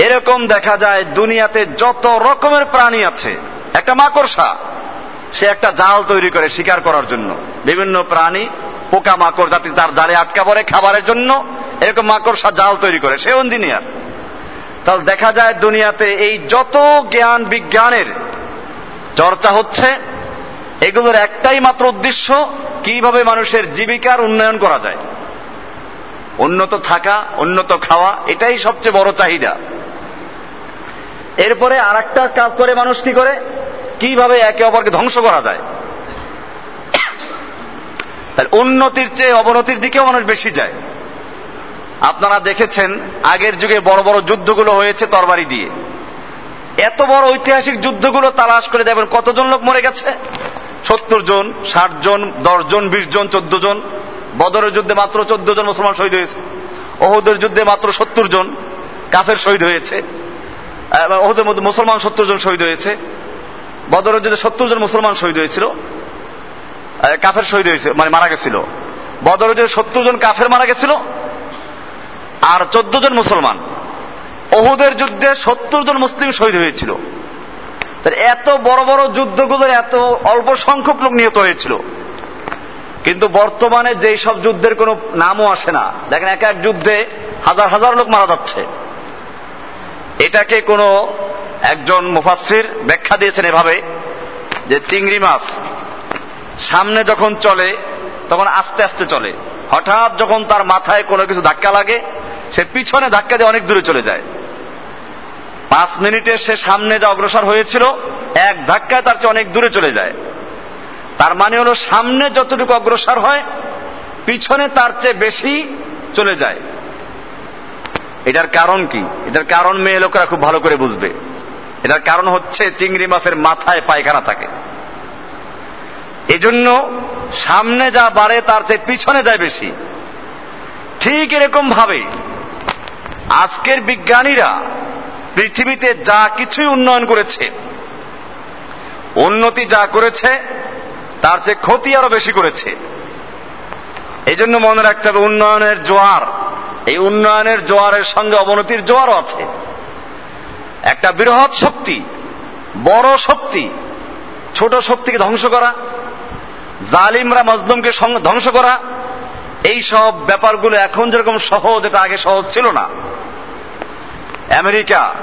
এরকম দেখা যায় দুনিয়াতে যত রকমের প্রাণী আছে। একটা মাকড়সা, সে একটা জাল তৈরি করে শিকার করার জন্য। বিভিন্ন প্রাণী পোকা মাকড় যাতে তার জালে আটকা পড়ে খাবারের জন্য, এরকম মাকড়সা জাল তৈরি করে। সে ইঞ্জিনিয়ার। তাহলে দেখা যায় দুনিয়াতে এই যত জ্ঞান বিজ্ঞানের চর্চা হচ্ছে, এগুলোর একটাই মাত্র উদ্দেশ্য, কীভাবে মানুষের জীবিকার উন্নয়ন করা যায়। উন্নত থাকা, উন্নত খাওয়া, এটাই সবচেয়ে বড় চাহিদা। এরপরে আর একটা কাজ করে মানুষ কি করে? কীভাবে একে অপরকে ধ্বংস করা যায়? তাই উন্নতির চেয়ে অবনতির দিকেও মানুষ বেশি যায়। আপনারা দেখেছেন, আগের যুগে বড় বড় যুদ্ধগুলো হয়েছে তরবারি দিয়ে। এত বড় ঐতিহাসিক যুদ্ধগুলো তালাশ করে দেখবেন, কতজন লোক মরে গেছে? সত্তর জন, ষাট জন, দশ জন, বিশ জন, চোদ্দ জন। বদরের যুদ্ধে মাত্র চোদ্দ জন মুসলমান শহীদ হয়েছে। ওহুদের যুদ্ধে মাত্র সত্তর জন কাফের শহীদ হয়েছে। ওহুদের মধ্যে মুসলমান সত্তর জন শহীদ হয়েছে। বদরের যুদ্ধে সত্তর জন মুসলমান শহীদ হয়েছিল। কাফের শহীদ হয়েছে মানে মারা গেছিল। বদরের যুদ্ধে সত্তর জন কাফের মারা গেছিল আর চোদ্দ জন মুসলমান। ওহুদের যুদ্ধে সত্তর জন মুসলিম শহীদ হয়েছিল। এত বড় বড় যুদ্ধগুলোর এত অল্প সংখ্যক লোক নিহত হয়েছিল। কিন্তু বর্তমানে যেই সব যুদ্ধের কোনো নামও আসে না। দেখেন এক এক যুদ্ধে হাজার হাজার লোক মারা যাচ্ছে। এটাকে কোনো একজন মুফাসির ব্যাখ্যা দিয়েছেন এভাবে, যে চিংড়ি মাছ সামনে যখন চলে, তখন আস্তে আস্তে চলে। হঠাৎ যখন তার মাথায় কোনো কিছু ধাক্কা লাগে, সে পিছনে ধাক্কা দিয়ে অনেক দূরে চলে যায়। পাঁচ মিনিটে সে সামনে যা অগ্রসর হয়েছিল, এক ধাক্কায় তার চেয়ে অনেক দূরে চলে যায়। তার মানে হলো, সামনে যতটুকু অগ্রসর হয়, পিছনে তার চেয়ে বেশি চলে যায়। এটার কারণ কি? এটার কারণ মেয়ে লোকেরা খুব ভালো করে বুঝবে। এটার কারণ হচ্ছে চিংড়ি মাছের মাথায় পায়খানা থাকে। এজন্য সামনে যা বাড়ে তার চেয়ে পিছনে যায় বেশি। ঠিক এরকম ভাবে আজকের বিজ্ঞানীরা পৃথিবীতে যা কিছুই উন্নয়ন করেছে, উন্নতি যা করেছে, তার চেয়ে ক্ষতি আরও বেশি করেছে। এই জন্য মনে রাখতে হবে উন্নয়নের জোয়ার এই উন্নয়নের জোয়ারের সঙ্গে অবনতির জোয়ারও আছে। একটা বৃহৎ শক্তি, বড় শক্তি, ছোট শক্তিকে ধ্বংস করা, জালিমরা মজলুমকে ধ্বংস করা, এই সব ব্যাপারগুলো এখন যেরকম সহজ, এটা আগে সহজ ছিল না। আমেরিকা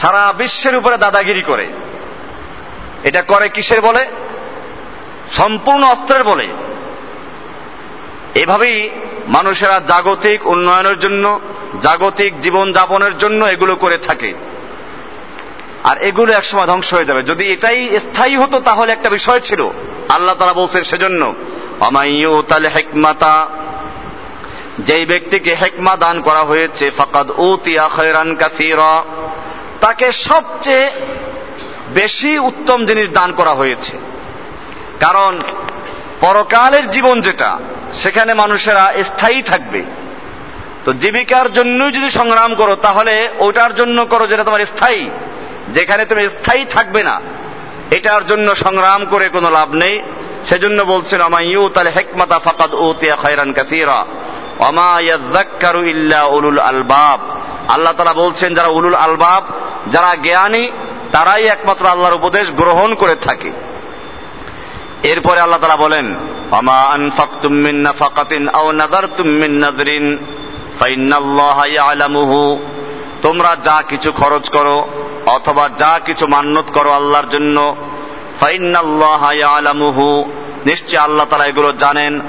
সারা বিশ্বের উপরে দাদাগিরি করে। এটা করে কিসের বলে? সম্পূর্ণ অস্ত্রের বলে। এভাবেই মানুষেরা জাগতিক উন্নয়নের জন্য, জাগতিক জীবন যাপনের জন্য এগুলো করে থাকে। আর এগুলো একসময় ধ্বংস হয়ে যাবে। যদি এটাই স্থায়ী হতো, তাহলে একটা বিষয় ছিল। আল্লাহ তারা বলছেন সেজন্য হেকমাতা যেই ব্যক্তিকে হেকমা দান করা হয়েছে, ফাকাদ উতিয়া খয়রান কাসীরা, তাকে সবচেয়ে বেশি উত্তম জিনিস দান করা হয়েছে। কারণ, পরকালের জীবন যেটা সেখানে মানুষেরা স্থায়ী থাকবে। তো জীবিকার জন্যই যদি সংগ্রাম করো, তাহলে ওটার জন্য করো যেটা তোমার স্থায়ী। যেখানে তুমি স্থায়ী থাকবে না, এটার জন্য সংগ্রাম করে কোনো লাভ নেই। সেজন্য বলছেন আমাইউ তাহলে হেকমাতা ফাকাদ উতিয়া খয়রান কাসীরা অমা ইয়াজ্জাক্কারু ইল্লা উলুল আলবাব। আল্লাহ তারা বলছেন, যারা উলুল আলবাব, যারা জ্ঞানী, তারাই একমাত্র আল্লাহর উপদেশ গ্রহণ করে থাকে। এরপরে আল্লাহ তারা বলেন অমা আনফাকতুম মিন নাফাকাতিন আও নাযারতুম মিন নাযরিন ফাইন্নাল্লাহা ইয়ালামুহু তোমরা যা কিছু খরচ করো অথবা যা কিছু মান্যত করো আল্লাহর জন্য নিশ্চয় আল্লাহ তারা এগুলো জানেন।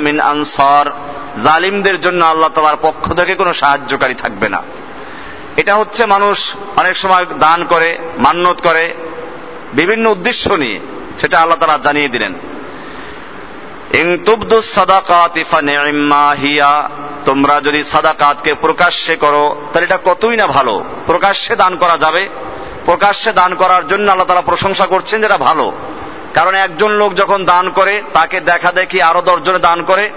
মিন আনসার জালিমদের জন্য আল্লাহ তালার পক্ষ থেকে কোনো সাহায্যকারী থাকবে না। এটা হচ্ছে মানুষ অনেক সময় দান করে মান্যত করে, বিভিন্ন উদ্দেশ্য নিয়ে। সেটা আল্লাহ তালা জানিয়ে দিলেন। তোমরা যদি সাদাকাতকে প্রকাশ্যে করো, তাহলে এটা কতই না ভালো। প্রকাশ্যে দান করা যাবে। প্রকাশ্যে দান করার জন্য আল্লাহ তারা প্রশংসা করছেন যেটা ভালো। কারণ একজন লোক যখন দান করে, তাকে দেখা দেখি আরও দশজনে দান করে।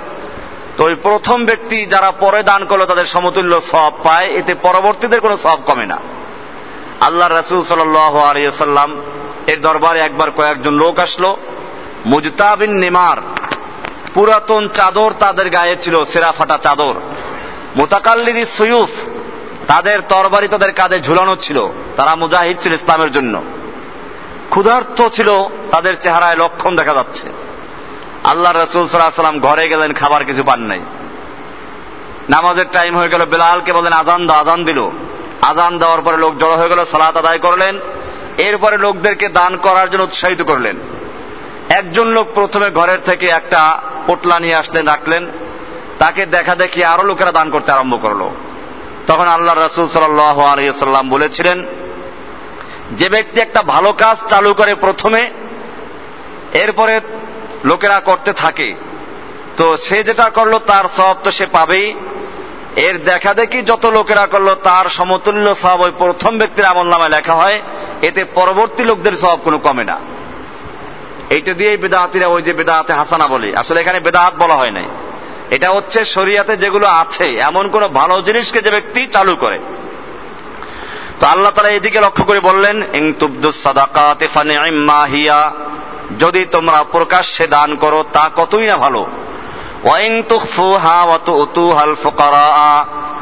তো ওই প্রথম ব্যক্তি যারা পরে দান করল, তাদের সমতুল্য সব পায়, এতে পরবর্তীদের কোনো সব কমে না। আল্লাহ রসুল সাল্লাম এর দরবারে একবার কয়েকজন লোক আসলো। মুজতাবিন নেমার, পুরাতন চাদর তাদের গায়ে ছিল, সেরা ফাটা চাদর। মোতাকাল্লিদি সৈয়ুফ, তাদের তরবারি তাদের কাঁধে ঝুলানো ছিল। তারা মুজাহিদ ছিল ইসলামের জন্য। ক্ষুধার্ত ছিল তাদের চেহারায় লক্ষণ দেখা যাচ্ছে। আল্লাহ রসুল সাল্লাহ সাল্লাম ঘরে গেলেন, খাবার কিছু পান নাই। নামাজের টাইম হয়ে গেল, বেলালকে বলেন আজান দাও, আজান দিল। আজান দেওয়ার পরে লোক জড়ো হয়ে গেল, সালাত আদায় করলেন। এরপরে লোকদেরকে দান করার জন্য উৎসাহিত করলেন। একজন লোক প্রথমে ঘরের থেকে একটা পোটলা নিয়ে আসলেন, রাখলেন। তাকে দেখা দেখি আরও লোকেরা দান করতে আরম্ভ করল। তখন আল্লাহ রসুল আলিয়াল্লাম বলেছিলেন, যে ব্যক্তি একটা ভালো কাজ চালু করে প্রথমে, এরপরে লোকেরা করতে থাকে। তো সে যেটা করল তার সব তো সে পাবেই। এর দেখা দেখি যত লোকেরা করল, তার সমতুল্য সব ওই প্রথম ব্যক্তির আমল নামায় লেখা হয়। এতে পরবর্তী লোকদের সব কোনো কমে না। এইটা দিয়ে বেদাহাতিরা ওই যে বেদাহাতে হাসানা বলে। আসলে এখানে বেদাহাত বলা হয় নাই। এটা হচ্ছে শরিয়াতে যেগুলো আছে, এমন কোন ভালো জিনিসকে যে ব্যক্তি চালু করে। তো আল্লাহ তারা এদিকে লক্ষ্য করে বললেন যদি তোমরা প্রকাশ্যে দান করো, তা কতই না ভালো।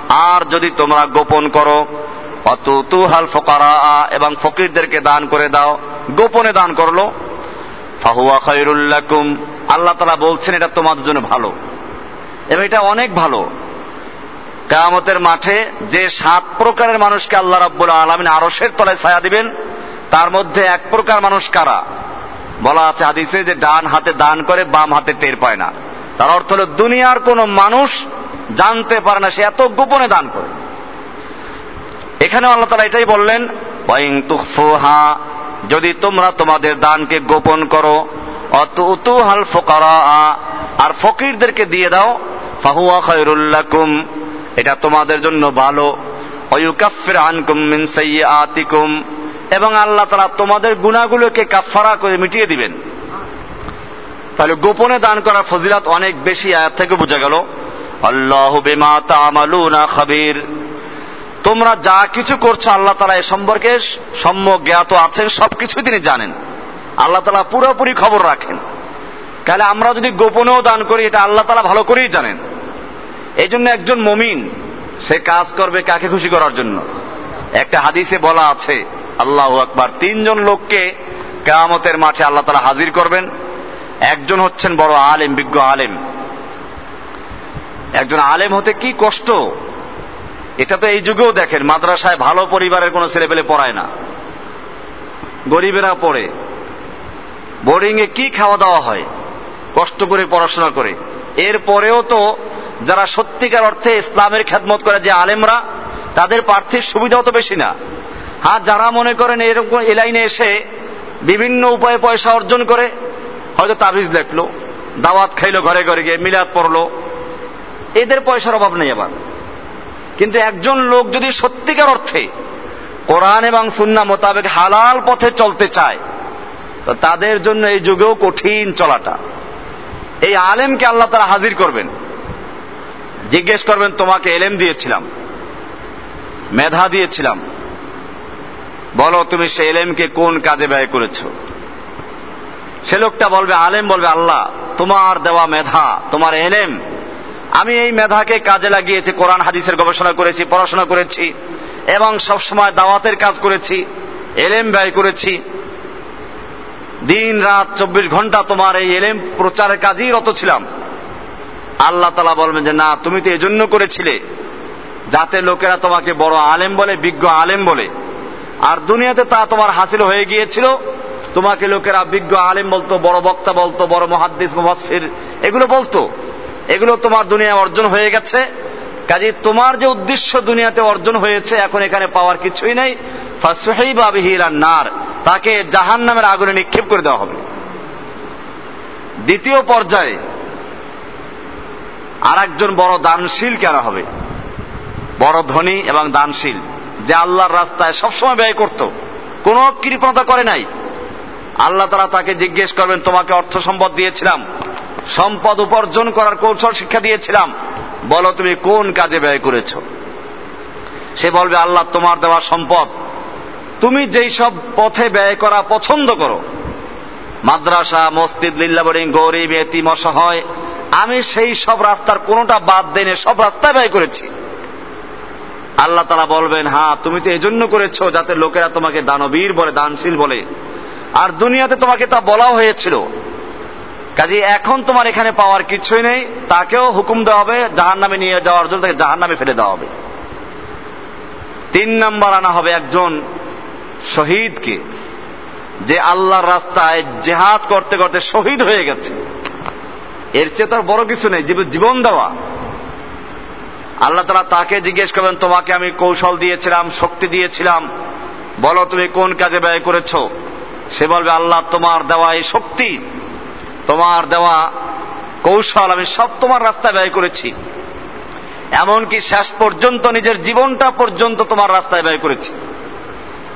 আর যদি তোমরা গোপন করো অত তুহাল ফকারা এবং ফকিরদেরকে দান করে দাও, গোপনে দান করল, ফাহুয়া খৈরুল্লাকুম আল্লাহ তালা বলছেন এটা তোমাদের জন্য ভালো। এবং এটা অনেক ভালো। কেয়ামতের মাঠে যে সাত প্রকারের মানুষকে আল্লাহ রাব্বুল আলমিন আরসের তলায় ছায়া দিবেন, তার মধ্যে এক প্রকার মানুষ কারা? বলা আছে হাদিসে যে ডান হাতে দান করে, বাম হাতে টের পায় না। তার অর্থ হল, দুনিয়ার কোন মানুষ জানতে পারে না, সে এত গোপনে দান করে। এখানে আল্লাহ তালা এটাই বললেন যদি তোমরা তোমাদের দানকে গোপন করো হাল ফোকারা আর ফকিরদেরকে দিয়ে দাও, ফাহুয়া খৈরুল্লাকুম এটা তোমাদের জন্য ভালো। অয়ুকাফির এবং আল্লাহ তারা তোমাদের গুণাগুলোকে কাফারা করে মিটিয়ে দিবেন। তাহলে গোপনে দান করার ফজিলাত অনেক বেশি আয়াত থেকে বোঝা গেল। আল্লাহ বেমা তামালুনা খাবির। তোমরা যা কিছু করছ আল্লাহ তালা এ সম্পর্কে সম্যক জ্ঞাত আছেন সবকিছু তিনি জানেন। আল্লাহ তালা পুরোপুরি খবর রাখেন। তাহলে আমরা যদি গোপনেও দান করি, এটা আল্লাহ তালা ভালো করেই জানেন। এই জন্য একজন মমিন, সে কাজ করবে কাকে খুশি করার জন্য? একটা হাদিসে বলা আছে, আল্লাহ আকবার, তিনজন লোককে কেয়ামতের মাঠে আল্লাহ তালা হাজির করবেন। একজন হচ্ছেন বড় আলেম, বিজ্ঞ আলেম। একজন আলেম হতে কি কষ্ট? এটা তো এই যুগেও দেখেন, মাদ্রাসায় ভালো পরিবারের কোনো ছেলেপেলে পড়ায় না। গরিবেরা পড়ে। বোর্ডিং এ কি খাওয়া দাওয়া হয়? কষ্ট করে পড়াশোনা করে। এর পরেও তো যারা সত্যিকার অর্থে ইসলামের খেদমত করে যে আলেমরা, তাদের প্রার্থীর সুবিধাও তো বেশি না। হ্যাঁ যারা মনে করেন এরকম এ লাইনে এসে বিভিন্ন উপায়ে পয়সা অর্জন করে হয়তো তাবিজ লেখলো দাওয়াত খাইলো, ঘরে ঘরে গিয়ে মিলাদ পড়ল। এদের পয়সার অভাব নেই আবার। কিন্তু একজন লোক যদি সত্যিকার অর্থে কোরআন এবং সুন্না মোতাবেক হালাল পথে চলতে চায়, তো তাদের জন্য এই যুগেও কঠিন চলাটা। এই আলেমকে আল্লাহ তারা হাজির করবেন। জিজ্ঞেস করবেন, তোমাকে এলেম দিয়েছিলাম, মেধা দিয়েছিলাম। বলো তুমি সে এলেমকে কোন কাজে ব্যয় করেছ? সে লোকটা বলবে, আলেম বলবে, আল্লাহ, তোমার দেওয়া মেধা, তোমার এলেম। আমি এই মেধাকে কাজে লাগিয়েছি, কোরআন হাদিসের গবেষণা করেছি, পড়াশোনা করেছি, এবং সবসময় দাওয়াতের কাজ করেছি, এলেম ব্যয় করেছি। দিন রাত চব্বিশ ঘণ্টা তোমার এই এলেম প্রচারের কাজেই রত ছিলাম। আল্লাহ তালা বলবেন যে, না, তুমি তো এজন্য করেছিলে, যাতে লোকেরা তোমাকে বড় আলেম বলে, বিজ্ঞ আলেম বলে। আর দুনিয়াতে তা তোমার হাসিল হয়ে গিয়েছিল তোমাকে লোকেরা বিজ্ঞ আলেম বলতো, বড় বক্তা বলতো, বড় মহাদ্দিস মুহাসির এগুলো বলতো। এগুলো তোমার দুনিয়া অর্জন হয়ে গেছে। কাজে তোমার যে উদ্দেশ্য দুনিয়াতে অর্জন হয়েছে, এখন এখানে পাওয়ার কিছুই নেই। নার। তাকে জাহান নামের আগুনে নিক্ষেপ করে দেওয়া হবে। দ্বিতীয় পর্যায়ে আর একজন বড় দানশীল কেন হবে? বড় ধনী এবং দানশীল, যে আল্লাহর রাস্তায় সবসময় ব্যয় করত। কোনো কৃপণতা করে নাই। আল্লাহ তারা তাকে জিজ্ঞেস করবেন, তোমাকে অর্থ সম্পদ দিয়েছিলাম, সম্পদ উপার্জন করার কৌশল শিক্ষা দিয়েছিলাম। বলো তুমি কোন কাজে ব্যয় করেছ? সে বলবে, আল্লাহ তোমার দেওয়া সম্পদ। তুমি যেই সব পথে ব্যয় করা পছন্দ করো, মাদ্রাসা, মসজিদ লিল্লাবরিং গরিব, এতিম, অসহায়, আমি সেই সব রাস্তার কোনোটা বাদ দেনে সব রাস্তায় ব্যয় করেছি। আল্লাহ তারা বলবেন হ্যাঁ তুমি তো এজন্য করেছ যাতে লোকেরা তোমাকে দানবীর বলে, দানশীল বলে আর দুনিয়াতে তোমাকে তা বলাও হয়েছিল। কাজে এখন তোমার এখানে পাওয়ার কিছুই নেই, তাকেও হুকুম দেওয়া হবে জাহান নামে নিয়ে যাওয়ার জন্য তাকে জাহান নামে ফেলে দেওয়া হবে। তিন নাম্বার আনা হবে একজন শহীদকে, যে আল্লাহর রাস্তায় জেহাদ করতে করতে শহীদ হয়ে গেছে। এর চেয়ে তার বড় কিছু নেই জীবন দেওয়া। আল্লাহ তারা তাকে জিজ্ঞেস করবেন, তোমাকে আমি কৌশল দিয়েছিলাম, শক্তি দিয়েছিলাম। বলো তুমি কোন কাজে ব্যয় করেছ? সে বলবে, আল্লাহ, তোমার দেওয়া এই শক্তি, তোমার দেওয়া কৌশল, আমি সব তোমার রাস্তায় ব্যয় করেছি। এমনকি শেষ পর্যন্ত, নিজের জীবনটা পর্যন্ত তোমার রাস্তায় ব্যয় করেছি।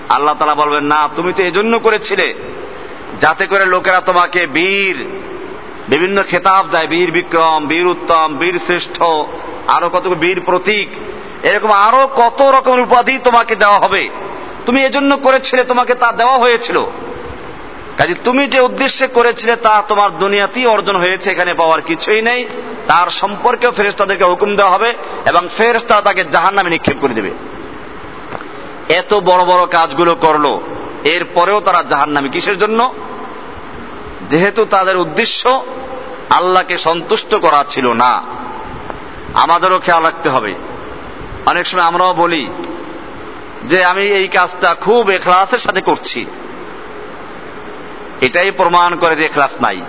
আল্লাহ তালা বলবেন, না, তুমি তো এজন্য করেছিলে, যাতে করে লোকেরা তোমাকে বীর, বিভিন্ন খেতাব দেয়, বীর বিক্রম, বীর উত্তম, বীর শ্রেষ্ঠ, আরও কত বীর প্রতীক, এরকম আরও কত রকমের উপাধি তোমাকে দেওয়া হবে। তুমি এজন্য করেছিলে, তোমাকে তা দেওয়া হয়েছিল। কাজে তুমি যে উদ্দেশ্যে করেছিলে তা তোমার দুনিয়াতেই অর্জন হয়েছে, এখানে পাওয়ার কিছুই নেই। তার সম্পর্কেও ফেরেস্তাদেরকে হুকুম দেওয়া হবে এবং ফেরেস্তা তাকে জাহান নামে নিক্ষেপ করে দেবে। এত বড় বড় কাজগুলো করল, এরপরেও তারা জাহান নামে কিসের জন্য? যেহেতু তাদের উদ্দেশ্য আল্লাহকে সন্তুষ্ট করা ছিল না, আমাদেরও খেয়াল রাখতে হবে। অনেক সময় আমরাও বলি যে, আমি এই কাজটা খুব এখলাসের সাথে করছি। এটাই প্রমাণ করে যে এখলাস নাই।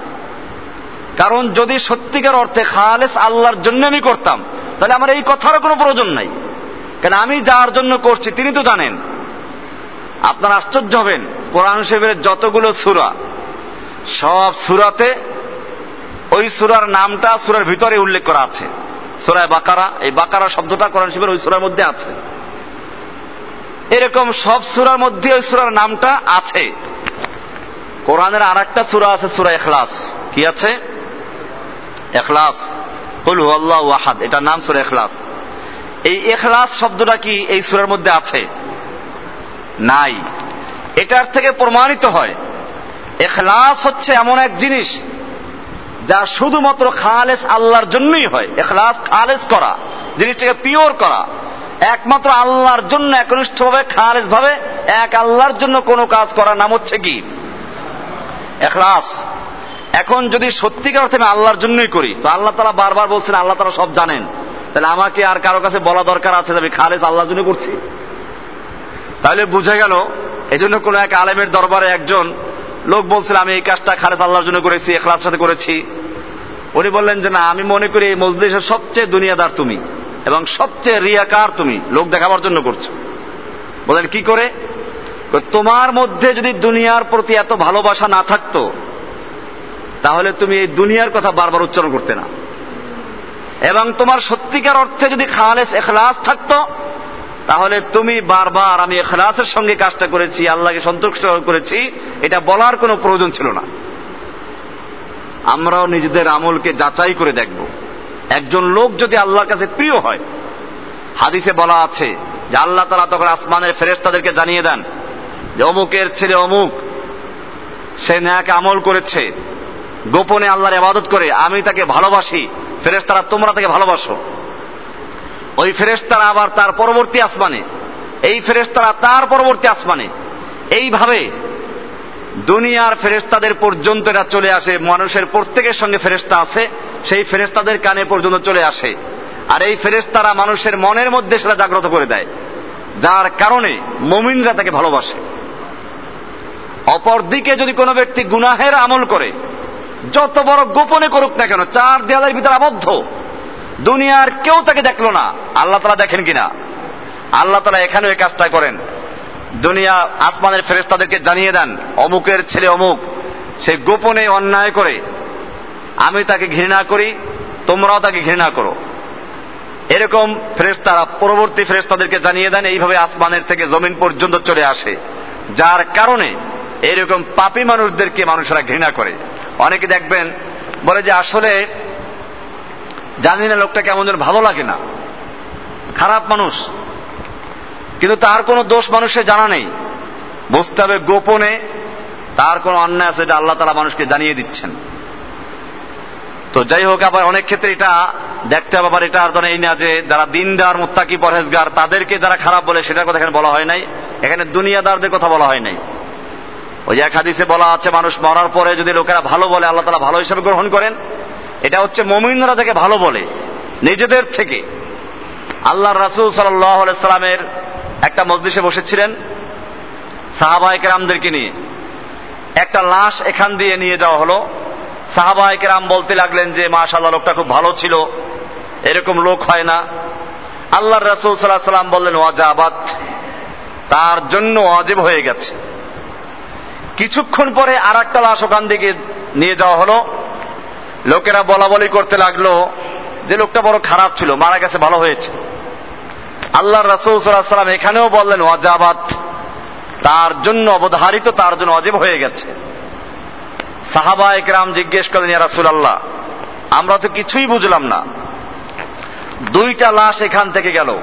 কারণ যদি সত্যিকার অর্থে খালেস আল্লাহর জন্য আমি করতাম, তাহলে আমার এই কথারও কোনো প্রয়োজন নাই। কেন আমি যার জন্য করছি তিনি তো জানেন। আপনার আশ্চর্য হবেন, কোরআন শরীফের যতগুলো সুরা, সব সুরাতে ওই সুরার নামটা সুরার ভিতরে উল্লেখ করা আছে। সুরায় বাকারা, এই বাকারা শব্দটা কোরআন শরীফের ওই সুরার মধ্যে আছে। এরকম সব সুরার মধ্যে ওই সুরার নামটা আছে। কোরআনের আর একটা সুরা আছে সুরা এখলাস কি আছে? এখলাস হলু আল্লাহ ওয়াহাদ এটার নাম সুরা এখলাস এই এখলাস শব্দটা কি এই সুরের মধ্যে আছে? নাই। এটার থেকে প্রমাণিত হয় এখলাস হচ্ছে এমন এক জিনিস যা শুধুমাত্র খালেস আল্লাহর জন্যই হয়। এখলাস খালেস করা, জিনিসটাকে পিওর করা। একমাত্র আল্লাহর জন্য একনিষ্ঠভাবে খালেস ভাবে এক আল্লাহর জন্য কোনো কাজ করার নাম হচ্ছে কি? এখলাস। এখন যদি সত্যিকার অর্থে আমি আল্লাহর জন্যই করি, তো আল্লাহ তারা বারবার বলছেন, আল্লাহ তারা সব জানেন। তাহলে আমাকে আর কারও কাছে বলা দরকার আছে আমি খালেস আল্লাহর জন্য করছি? তাহলে বুঝে গেল এই জন্য কোন এক আলেমের দরবারে একজন লোক বলছিল, আমি এই কাজটা খালেস আল্লাহর জন্য করেছি এখলাস সাথে করেছি। উনি বললেন যে, না, আমি মনে করি এই মজলিসের সবচেয়ে দুনিয়াদার তুমি এবং সবচেয়ে রিয়াকার তুমি, লোক দেখাবার জন্য করছ। বলেন কি করে? তোমার মধ্যে যদি দুনিয়ার প্রতি এত ভালোবাসা না থাকতো, তাহলে তুমি এই দুনিয়ার কথা বারবার উচ্চারণ করতে না। এবং তোমার সত্যিকার অর্থে যদি খালেস এখলাস থাকতো, তাহলে তুমি বারবার আমি এখলাসের সঙ্গে কাজটা করেছি, আল্লাহকে সন্তুষ্ট করেছি, এটা বলার কোনো প্রয়োজন ছিল না। আমরাও নিজেদের আমলকে যাচাই করে দেখব। একজন লোক যদি আল্লাহর কাছে প্রিয় হয়, হাদিসে বলা আছে যে আল্লাহ তালা তখন আসমানের ফেরেস্তাদেরকে জানিয়ে দেন যে অমুকের ছেলে অমুক, সে ন্যাকে আমল করেছে, গোপনে আল্লাহর ইবাদত করে, আমি তাকে ভালোবাসি ফেরেস্তারা তোমরা তাকে ভালোবাসো। ওই ফেরেস্তারা আবার তার পরবর্তী আসমানে, এই ফেরেস্তারা তার পরবর্তী আসমানে। এইভাবে দুনিয়ার ফেরেস্তাদের পর্যন্ত এটা চলে আসে, মানুষের প্রত্যেকের সঙ্গে ফেরেস্তা আছে, সেই ফেরেস্তাদের কানে পর্যন্ত চলে আসে। আর এই ফেরেস্তারা মানুষের মনের মধ্যে সেটা জাগ্রত করে দেয়, যার কারণে মমিনরা তাকে ভালোবাসে। অপরদিকে যদি কোনো ব্যক্তি গুনাহের আমল করে, যত বড় গোপনে করুক না কেন, চার দেয়ালের ভিতরে আবদ্ধ, দুনিয়ার কেউ তাকে দেখল না, আল্লাহ তালা দেখেন কিনা? আল্লাহ তালা এখানেও এই কাজটা করেন। দুনিয়া আসমানের ফেরেস্তাদেরকে জানিয়ে দেন, অমুকের ছেলে অমুক, সে গোপনে অন্যায় করে, আমি তাকে ঘৃণা করি, তোমরাও তাকে ঘৃণা করো। এরকম ফেরেস্তারা পরবর্তী ফেরেস্তাদেরকে জানিয়ে দেন, এইভাবে আসমানের থেকে জমিন পর্যন্ত চলে আসে। যার কারণে এরকম পাপি মানুষদেরকে মানুষেরা ঘৃণা করে। অনেকে দেখবেন, বলে যে আসলে জানি না লোকটা কেমন যেন ভালো লাগে না। খারাপ মানুষ। কিন্তু তার কোনো দোষ মানুষের জানা নেই। বুঝতে হবে গোপনে তার কোনো অন্যায় আছে এটা আল্লাহ তালা মানুষকে জানিয়ে দিচ্ছেন। তো যাই হোক, আবার অনেক ক্ষেত্রে এটা দেখতে হবে, আবার এটা আর এই না যে যারা দিনদার, মুত্তাকি, পরহেজগার, তাদেরকে যারা খারাপ বলে সেটার কথা এখানে বলা হয় নাই। এখানে দুনিয়াদারদের কথা বলা হয় নাই। ওই এক হাদিসে বলা আছে, মানুষ মরার পরে যদি লোকেরা ভালো বলে, আল্লাহ তালা ভালো হিসাবে গ্রহণ করেন, এটা হচ্ছে মমিনরা যাকে ভালো বলে, নিজেদের থেকে। আল্লাহ রাসুল সাল্লামের একটা মসজিষে বসেছিলেন সাহাবাহিক রামদেরকে নিয়ে। একটা লাশ এখান দিয়ে নিয়ে যাওয়া হলো। সাহাবাহিক রাম বলতে লাগলেন যে মা মাশাল্লাহ লোকটা খুব ভালো ছিল, এরকম লোক হয় না। আল্লাহ রসুল সাল্লাহ সাল্লাম বললেন, ওয়াজাবাত, তার জন্য অজেব হয়ে গেছে। কিছুক্ষণ পরে আর একটা লাশ ওখান থেকে নিয়ে যাওয়া হলো। লোকেরা বলা বলি করতে লাগল যে লোকটা বড় খারাপ ছিল, মারা গেছে, ভালো হয়েছে। আল্লাহ রসুল এখানেও বললেন, ওয়াজাবাত, তার জন্য অবধারিত, তার জন্য অজেব হয়ে গেছে। সাহাবা একরাম জিজ্ঞেস করলেন রাসুল আল্লাহ আমরা তো কিছুই বুঝলাম না। দুইটা লাশ এখান থেকে গেল।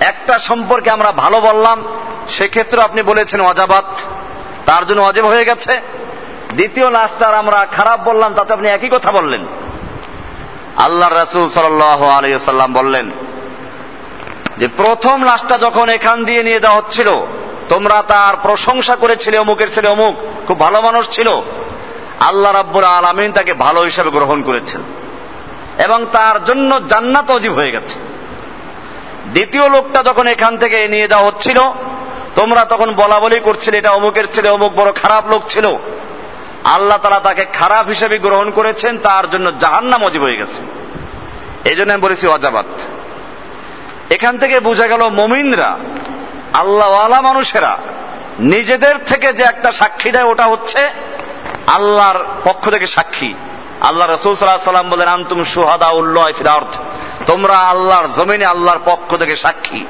একটা সম্পর্কে আমরা ভালো বললাম, সেক্ষেত্রে আপনি বলেছেন অজাবাত তার জন্য অজেব হয়ে গেছে। দ্বিতীয় লাশটার আমরা খারাপ বললাম, তাতে আপনি একই কথা বললেন। আল্লাহ রসুল সাল্লাম বললেন যে, প্রথম লাশটা যখন এখান দিয়ে নিয়ে যাওয়া হচ্ছিল, তোমরা তার প্রশংসা করেছিলে অমুকের ছেলে অমুক, খুব ভালো মানুষ ছিল। আল্লাহ রাব্বুর আলমিন তাকে ভালো হিসাবে গ্রহণ করেছেন। এবং তার জন্য জান্নাত অজীব হয়ে গেছে। দ্বিতীয় লোকটা যখন এখান থেকে নিয়ে যাওয়া হচ্ছিল তোমরা তখন বলা বলি করছিলে, এটা অমুকের ছেলে, অমুক বড় খারাপ লোক ছিল। আল্লাহ তারা তাকে খারাপ হিসেবে গ্রহণ করেছেন, তার জন্য জাহান্নাম অজীব হয়ে গেছে। এই জন্য আমি বলেছি, অজাবাত। এখান থেকে বোঝা গেল, মমিনরা, আল্লাহওয়ালা মানুষেরা, নিজেদের থেকে যে একটা সাক্ষী দেয়, ওটা হচ্ছে আল্লাহর পক্ষ থেকে সাক্ষী। আল্লাহ রসুল সাল্লাহ সাল্লাম বলেন, আন্তুম সুহাদা উল্লাহ ফিরার্থ তোমরা আল্লাহর জমিনে আল্লাহর পক্ষ থেকে সাক্ষী।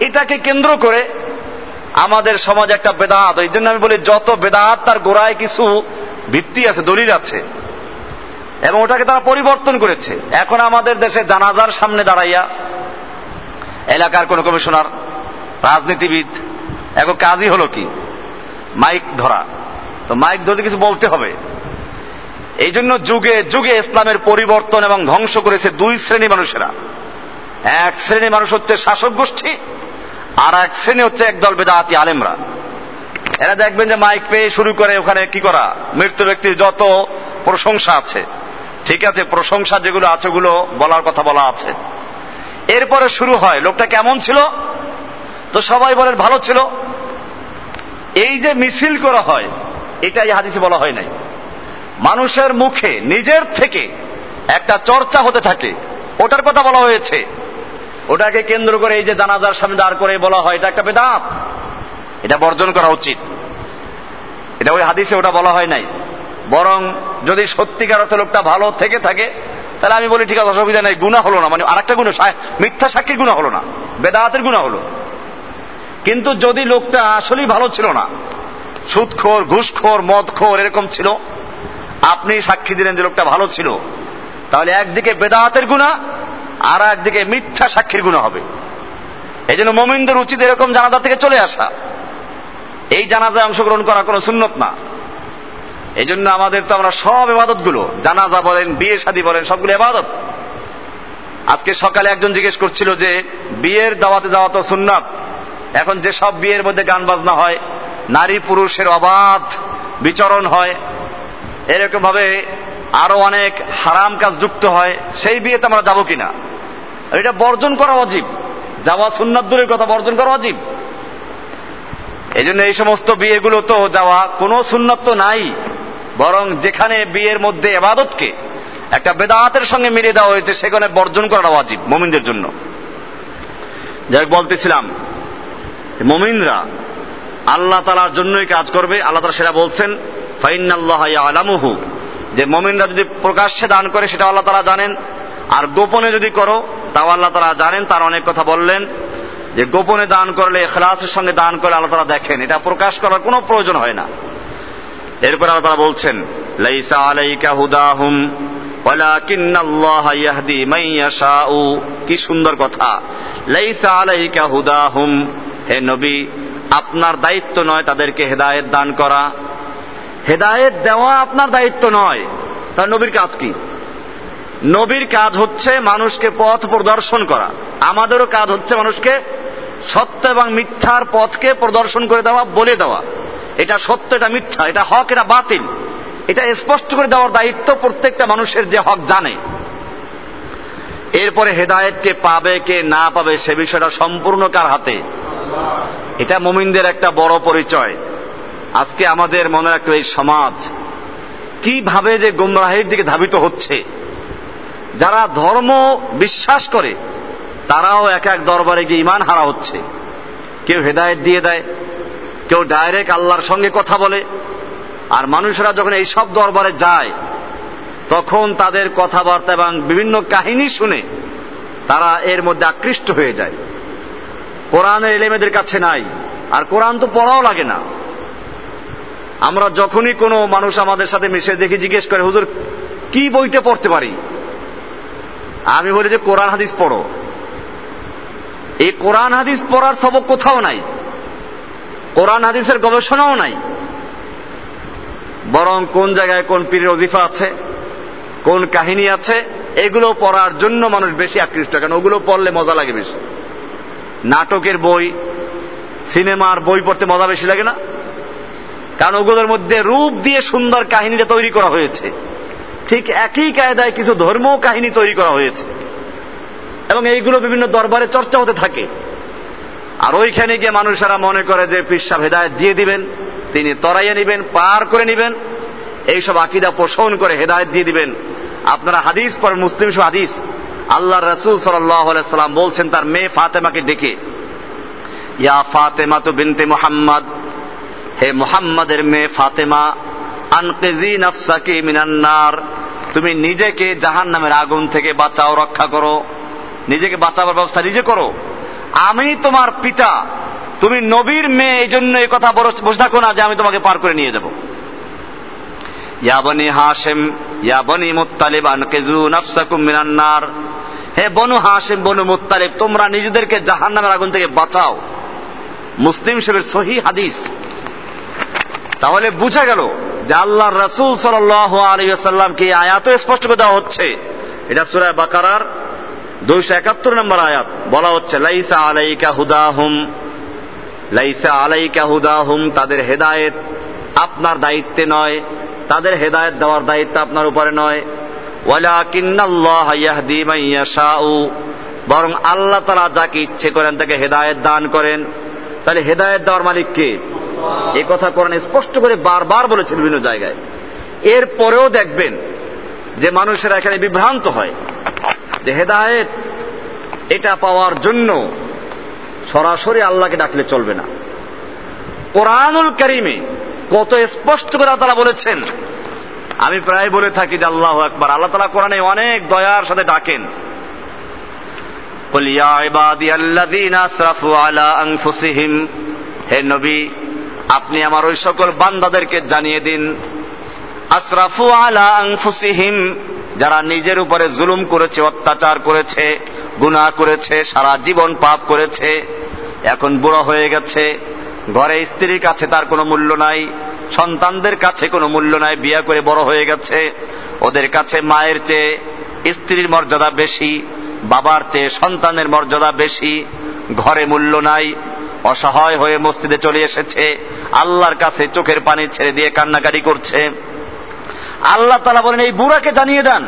এটাকে কেন্দ্র করে আমাদের সমাজে একটা বেদাত এই জন্য আমি বলি যত বেদাত, তার গোড়ায় কিছু ভিত্তি আছে, দলিল আছে। এবং ওটাকে তারা পরিবর্তন করেছে। এখন আমাদের দেশে জানাজার সামনে দাঁড়াইয়া এলাকার কোন কমিশনার, রাজনীতিবিদ, এখন কাজই হলো কি? মাইক ধরা। তো মাইক ধরতে কিছু বলতে হবে। এই জন্য যুগে যুগে ইসলামের পরিবর্তন এবং ধ্বংস করেছে দুই শ্রেণি মানুষেরা। এক শ্রেণি মানুষ হচ্ছে শাসক গোষ্ঠী আর এক শ্রেণি হচ্ছে একদল বেদাতি আলেমরা। এরা দেখবেন যে মাইক পেয়ে শুরু করে ওখানে কি করা? মৃত্যু ব্যক্তির যত প্রশংসা আছে। ঠিক আছে, প্রশংসা যেগুলো আছে ওগুলো বলার কথা বলা আছে। এরপরে শুরু হয়, লোকটা কেমন ছিল? তো সবাই বলেন, ভালো ছিল। এই যে মিছিল করা হয়, এটা এই হাদিসে বলা হয় নাই। মানুষের মুখে, নিজের থেকে একটা চর্চা হতে থাকে। ওটার কথা বলা হয়েছে। ওটাকে কেন্দ্র করে এই যে জানাজার সামনে দাঁড় করে বলা হয়, এটা একটা বেদাত। এটা বর্জন করা উচিত। এটা ওই হাদিসে ওটা বলা হয় নাই। বরং যদি সত্যিকার অর্থে লোকটা ভালো থেকে থাকে, তাহলে আমি বলি, ঠিক আছে, অসুবিধা নেই গুণা হলো না। মানে আরেকটা গুণ মিথ্যা সাক্ষীর গুণা হলো না। বেদাহাতের গুণা হলো। কিন্তু যদি লোকটা আসলেই ভালো ছিল না, সুদখোর, ঘুষখোর, মদখোর এরকম ছিল, আপনি সাক্ষী দিলেন যে লোকটা ভালো ছিল, তাহলে একদিকে বেদাহাতের গুণা আর একদিকে মিথ্যা সাক্ষীর গুণা হবে। এই জন্য মোমিনদের উচিত এরকম জানাজা থেকে চলে আসা। এই জানাজায় অংশগ্রহণ করা কোনো সুন্নত না। এই জন্য আমাদের তো আমরা সব এবাদতগুলো জানাজা বলেন, বিয়ে শাদী বলেন, সবগুলো এবাদত আজকে সকালে একজন জিজ্ঞেস করছিল যে, বিয়ের দাওয়াতে যাওয়া তো সুন্নাত, এখন যে সব বিয়ের মধ্যে গান বাজনা হয়, নারী পুরুষের অবাধ বিচরণ হয় এরকম ভাবে আরও অনেক হারাম কাজ যুক্ত হয়, সেই বিয়েতে আমরা যাব কিনা? এটা বর্জন করা অজীব যাওয়া সুন্নাত দূরের কথা, বর্জন করা অজীব এই জন্য এই সমস্ত বিয়েগুলো তো যাওয়া, কোনো সুন্নত তো নাই। বরং যেখানে বিয়ের মধ্যে এবাদতকে একটা বেদাহাতের সঙ্গে মিলিয়ে দেওয়া হয়েছে, সেখানে বর্জন করা অজীব মমিনদের জন্য। যাই বলতেছিলাম, মমিনরা আল্লাহ তালার জন্যই কাজ করবে। আল্লাহ তালা সেটা বলছেন ফাইনাল্লাহ আলামুহু যে মমিনরা যদি প্রকাশ্যে দান করে সেটা আল্লাহ তালা জানেন। আর গোপনে যদি করো, তাও আল্লাহ তালা জানেন, তার অনেক কথা বললেন, যে গোপনে দান করলে এখলাসের সঙ্গে দান করলে আল্লাহ তালা দেখেন। এটা প্রকাশ করার কোনো প্রয়োজন হয় না। এরপর আল্লাহ তালা বলছেন, লাইসা আলাইকা হুদাহুম কি সুন্দর কথা। লাইসা আলাইকা হুদাহুম, হে নবী, আপনার দায়িত্ব নয় তাদেরকে হেদায়েত দান করা। হেদায়েত দেওয়া আপনার দায়িত্ব নয়। তার নবীর কাজ কি? নবীর কাজ হচ্ছে মানুষকে পথ প্রদর্শন করা। আমাদেরও কাজ হচ্ছে মানুষকে সত্য এবং মিথ্যার পথকে প্রদর্শন করে দেওয়া, বলে দেওয়া। এটা সত্য, এটা মিথ্যা, এটা হক, এটা বাতিল। এটা স্পষ্ট করে দেওয়ার দায়িত্ব প্রত্যেকটা মানুষের যে হক জানে। এরপরে হেদায়েতকে পাবে, কে না পাবে, সে বিষয়টা সম্পূর্ণ কার হাতে? এটা মোমিনদের একটা বড় পরিচয়। আজকে আমাদের মনে রাখতে এই সমাজ কীভাবে যে গুমরাহের দিকে ধাবিত হচ্ছে। যারা ধর্ম বিশ্বাস করে, তারাও এক এক দরবারে গিয়ে ইমান হারা হচ্ছে। কেউ হেদায়েত দিয়ে দেয়, কেউ ডাইরেক্ট আল্লাহর সঙ্গে কথা বলে। আর মানুষরা যখন এই সব দরবারে যায়, তখন তাদের কথাবার্তা এবং বিভিন্ন কাহিনী শুনে তারা এর মধ্যে আকৃষ্ট হয়ে যায়। কোরআনের এলেমেদের কাছে নাই, আর কোরআন তো পড়াও লাগে না। আমরা যখনই কোনো মানুষ আমাদের সাথে মিশে দেখি, জিজ্ঞেস করে, হুজুর, কি বইটা পড়তে পারি? আমি বলি যে কোরআন হাদিস পড়ো। এই কোরআন হাদিস পড়ার সবক কোথাও নাই। কোরআন হাদিসের গবেষণাও নাই। বরং কোন জায়গায় কোন পীরের অজিফা আছে, কোন কাহিনী আছে, এগুলো পড়ার জন্য মানুষ বেশি আকৃষ্ট কেন ওগুলো পড়লে মজা লাগে বেশি। নাটকের বই, সিনেমার বই পড়তে মজা বেশি লাগে না? কারণ ওগুলোর মধ্যে রূপ দিয়ে সুন্দর কাহিনীটা তৈরি করা হয়েছে। ঠিক একই কায়দায় কিছু ধর্ম কাহিনী তৈরি করা হয়েছে। এবং এইগুলো বিভিন্ন দরবারে চর্চা হতে থাকে। আর ওইখানে গিয়ে মানুষেরা মনে করে যে পিসা হেদায়ত দিয়ে দিবেন, তিনি তরাইয়ে নিবেন, পার করে নিবেন। এইসব আকিদা পোষণ করে হেদায়ত দিয়ে দিবেন। আপনারা হাদিস পর মুসলিম সব হাদিস। আল্লাহ রসুল সাল্লাম বলছেন, তার মেয়ে ফাতেমাকে ডেকে, ইয়া ফাতেমা তো বিনতে মোহাম্মদ, হে মোহাম্মদের মেয়ে ফাতেমা আনকেজি নফসাকে মিনান্নার। তুমি নিজেকে জাহান নামের আগুন থেকে বাঁচাও, রক্ষা করো। নিজেকে বাঁচাবার ব্যবস্থা নিজে করো। আমি তোমার পিতা। তুমি নবীর মেয়ে এই জন্য এই কথা থাকো না যে আমি তোমাকে পার করে নিয়ে যাব। ইয়াবনি হাসেম ইয়াবনি মুত্তালিব, আনকেজু নফসাকুম মিনান্নার। হে বনু হাসেম বনু মুত্তালিব, তোমরা নিজেদেরকে জাহান নামের আগুন থেকে বাঁচাও। মুসলিম শরীফের সহি হাদিস। তাহলে বুঝা গেল আল্লাহ রসুল সাল্লামকে আয়াত স্পষ্ট করে দেওয়া হচ্ছে। এটা সুরায় বাকারার দুইশো একাত্তর নম্বর আয়াত। বলা হচ্ছে, লাইসা আলাইকা হুদাহুম। লাইসা আলাইকা হুদাহুম, তাদের হেদায়েত আপনার দায়িত্বে নয়, তাদের হেদায়েত দেওয়ার দায়িত্ব আপনার উপরে নয়। বরং আল্লাহ তারা যাকে ইচ্ছে করেন তাকে হেদায়েত দান করেন। তাহলে হেদায়েত দেওয়ার মালিক কে? এ কথা কোরআন স্পষ্ট করে বারবার বলেছে বিভিন্ন জায়গায়। এর পরেও দেখবেন যে মানুষেরা এখানে বিভ্রান্ত হয়। যে হেদায়েত, এটা পাওয়ার জন্য সরাসরি আল্লাহকে ডাকলে চলবে না। কোরআনুল করিমে কত স্পষ্ট করে তারা বলেছেন। আমি প্রায় বলে থাকি যে আল্লাহ একবার আল্লাহ তালা কোরআনে অনেক দয়ার সাথে ডাকেন। হে নবী আপনি আমার ওই সকল বান্দাদেরকে জানিয়ে দিন। আশরাফু আলা আংফুসিহিম যারা নিজের উপরে জুলুম করেছে, অত্যাচার করেছে, গুনাহ করেছে, সারা জীবন পাপ করেছে, এখন বুড়ো হয়ে গেছে, ঘরে স্ত্রীর কাছে তার কোনো মূল্য নাই, সন্তানদের কাছে কোনো মূল্য নাই, বিয়া করে বড় হয়ে গেছে, ওদের কাছে মায়ের চেয়ে, স্ত্রীর মর্যাদা বেশি, বাবার চেয়ে সন্তানের মর্যাদা বেশি, ঘরে মূল্য নাই অসহায় হয়ে মসজিদে চলে এসেছে। আল্লাহর কাছে চোখের পানি ছেড়ে দিয়ে কান্নাকারি করছে। আল্লাহ তালা বলেন, এই বুড়াকে জানিয়ে দেন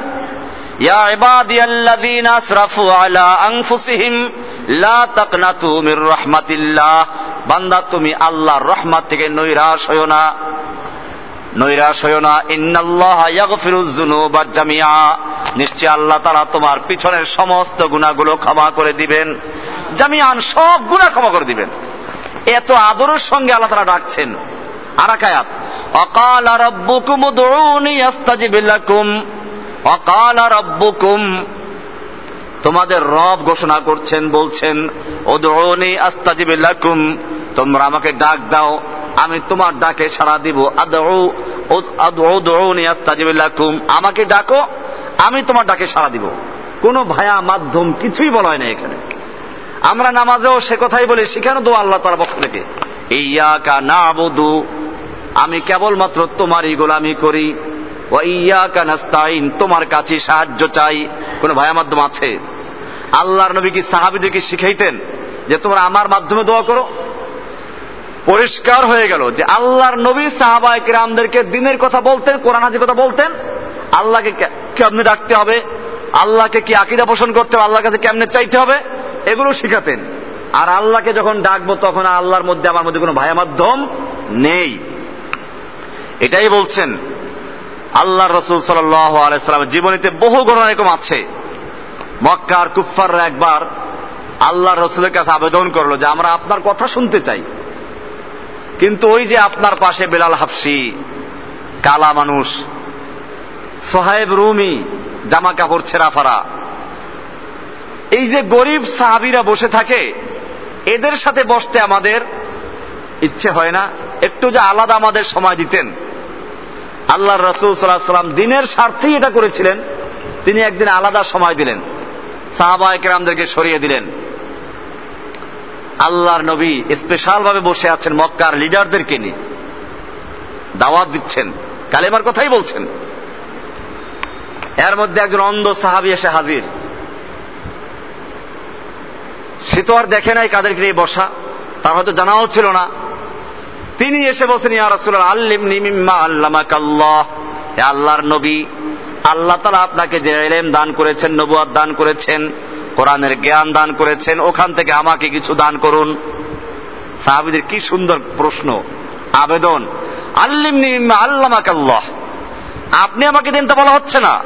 বান্দা তুমি আল্লাহর রহমত থেকে নৈরাশ হয়ো না। নৈরাশ হয়ো না। ইন্নাল্লাহ ইয়াগফিরুজ যুনুবা জামিআ। নিশ্চয় আল্লাহ তাআলা তোমার পিছনের সমস্ত গুনাহগুলো ক্ষমা করে দিবেন। জামিআন সব গুনাহ ক্ষমা করে দিবেন। এত আদরের সঙ্গে আল্লাহ তাআলা ডাকছেন। আরাকায়াত, অকাল রব্বুকুম উদউনি আস্তাজিব লাকুম। অকাল রব্বুকুম। তোমাদের রব ঘোষণা করছেন, বলছেন ওদৌনি আস্তাজিব লাকুম। তোমরা আমাকে ডাক দাও, আমি তোমার ডাকে সাড়া দিব। আমাকে ডাকো, আমি তোমার ডাকে সাড়া দিব। কোন ভায়া মাধ্যম কিছুই বলা হয় না এখানে। আমরা নামাজেও সে কথাই বলি, সেখানে দো আল্লাহ তার পক্ষ থেকে। ইয়াকা না বধু আমি কেবলমাত্র তোমারই গোলামি করি। ও ইয়াকা নাস্তাইন তোমার কাছে সাহায্য চাই। কোন ভায়া মাধ্যম আছে? আল্লাহর নবী কি সাহাবিদেরকে শিখাইতেন যে তোমরা আমার মাধ্যমে দোয়া করো? পরিষ্কার হয়ে গেল যে আল্লাহর নবী সাহাবা কিরামদেরকে দিনের কথা বলতেন, কোরআন হাজির কথা বলতেন। আল্লাহকে কেমনে ডাকতে হবে? আল্লাহকে কি আকিদা পোষণ করতে হবে? আল্লাহর কাছে কেমনে চাইতে হবে? এগুলো শিখাতেন। আর আল্লাহকে যখন ডাকবো তখন আল্লাহর মধ্যে আমার মধ্যে কোনো ভায়া মাধ্যম নেই। এটাই বলছেন আল্লাহ রসুল সাল্লাম জীবনীতে বহু ঘটনা এরকম আছে। মক্কার কুফাররা একবার আল্লাহ রসুলের কাছে আবেদন করল যে আমরা আপনার কথা শুনতে চাই। কিন্তু ওই যে আপনার পাশে বেলাল হাফসি, কালা মানুষ, সোহাইব রুমি, জামা কাপড় ছেঁড়া ফারা এই যে গরিব সাহাবিরা বসে থাকে, এদের সাথে বসতে আমাদের ইচ্ছে হয় না। একটু যে আলাদা আমাদের সময় দিতেন। আল্লাহ রসুল সাল্লাহ সাল্লাম দিনের স্বার্থেই এটা করেছিলেন। তিনি একদিন আলাদা সময় দিলেন। সাহাবা একরামদেরকে সরিয়ে দিলেন। আল্লাহর নবী স্পেশাল ভাবে বসে আছেন মক্কার লিডারদেরকে নিয়ে। দাওয়াত দিচ্ছেন। কালেমার কথাই বলছেন। এর মধ্যে একজন অন্ধ সাহাবি এসে হাজির। সে তো আর দেখে নাই কাদেরকে নিয়ে বসা তার হয়তো জানাও ছিল না। তিনি এসে বসেন ইয়া রাসূলুল্লাহ আল্লিম নিমিম্মা হে আল্লাহর নবী, আল্লাহ তালা আপনাকে যে এলেম দান করেছেন নবুয়াদ দান করেছেন, কোরআনের জ্ঞান দান করেছেন, ওখান থেকে আমাকে কিছু দান করুন। সাহাবিদের কি সুন্দর প্রশ্ন, আবেদন। আল্লিম নিমিম্মা আল্লামাকাল্লাহ। আপনি আমাকে দিন তো বলা হচ্ছে না।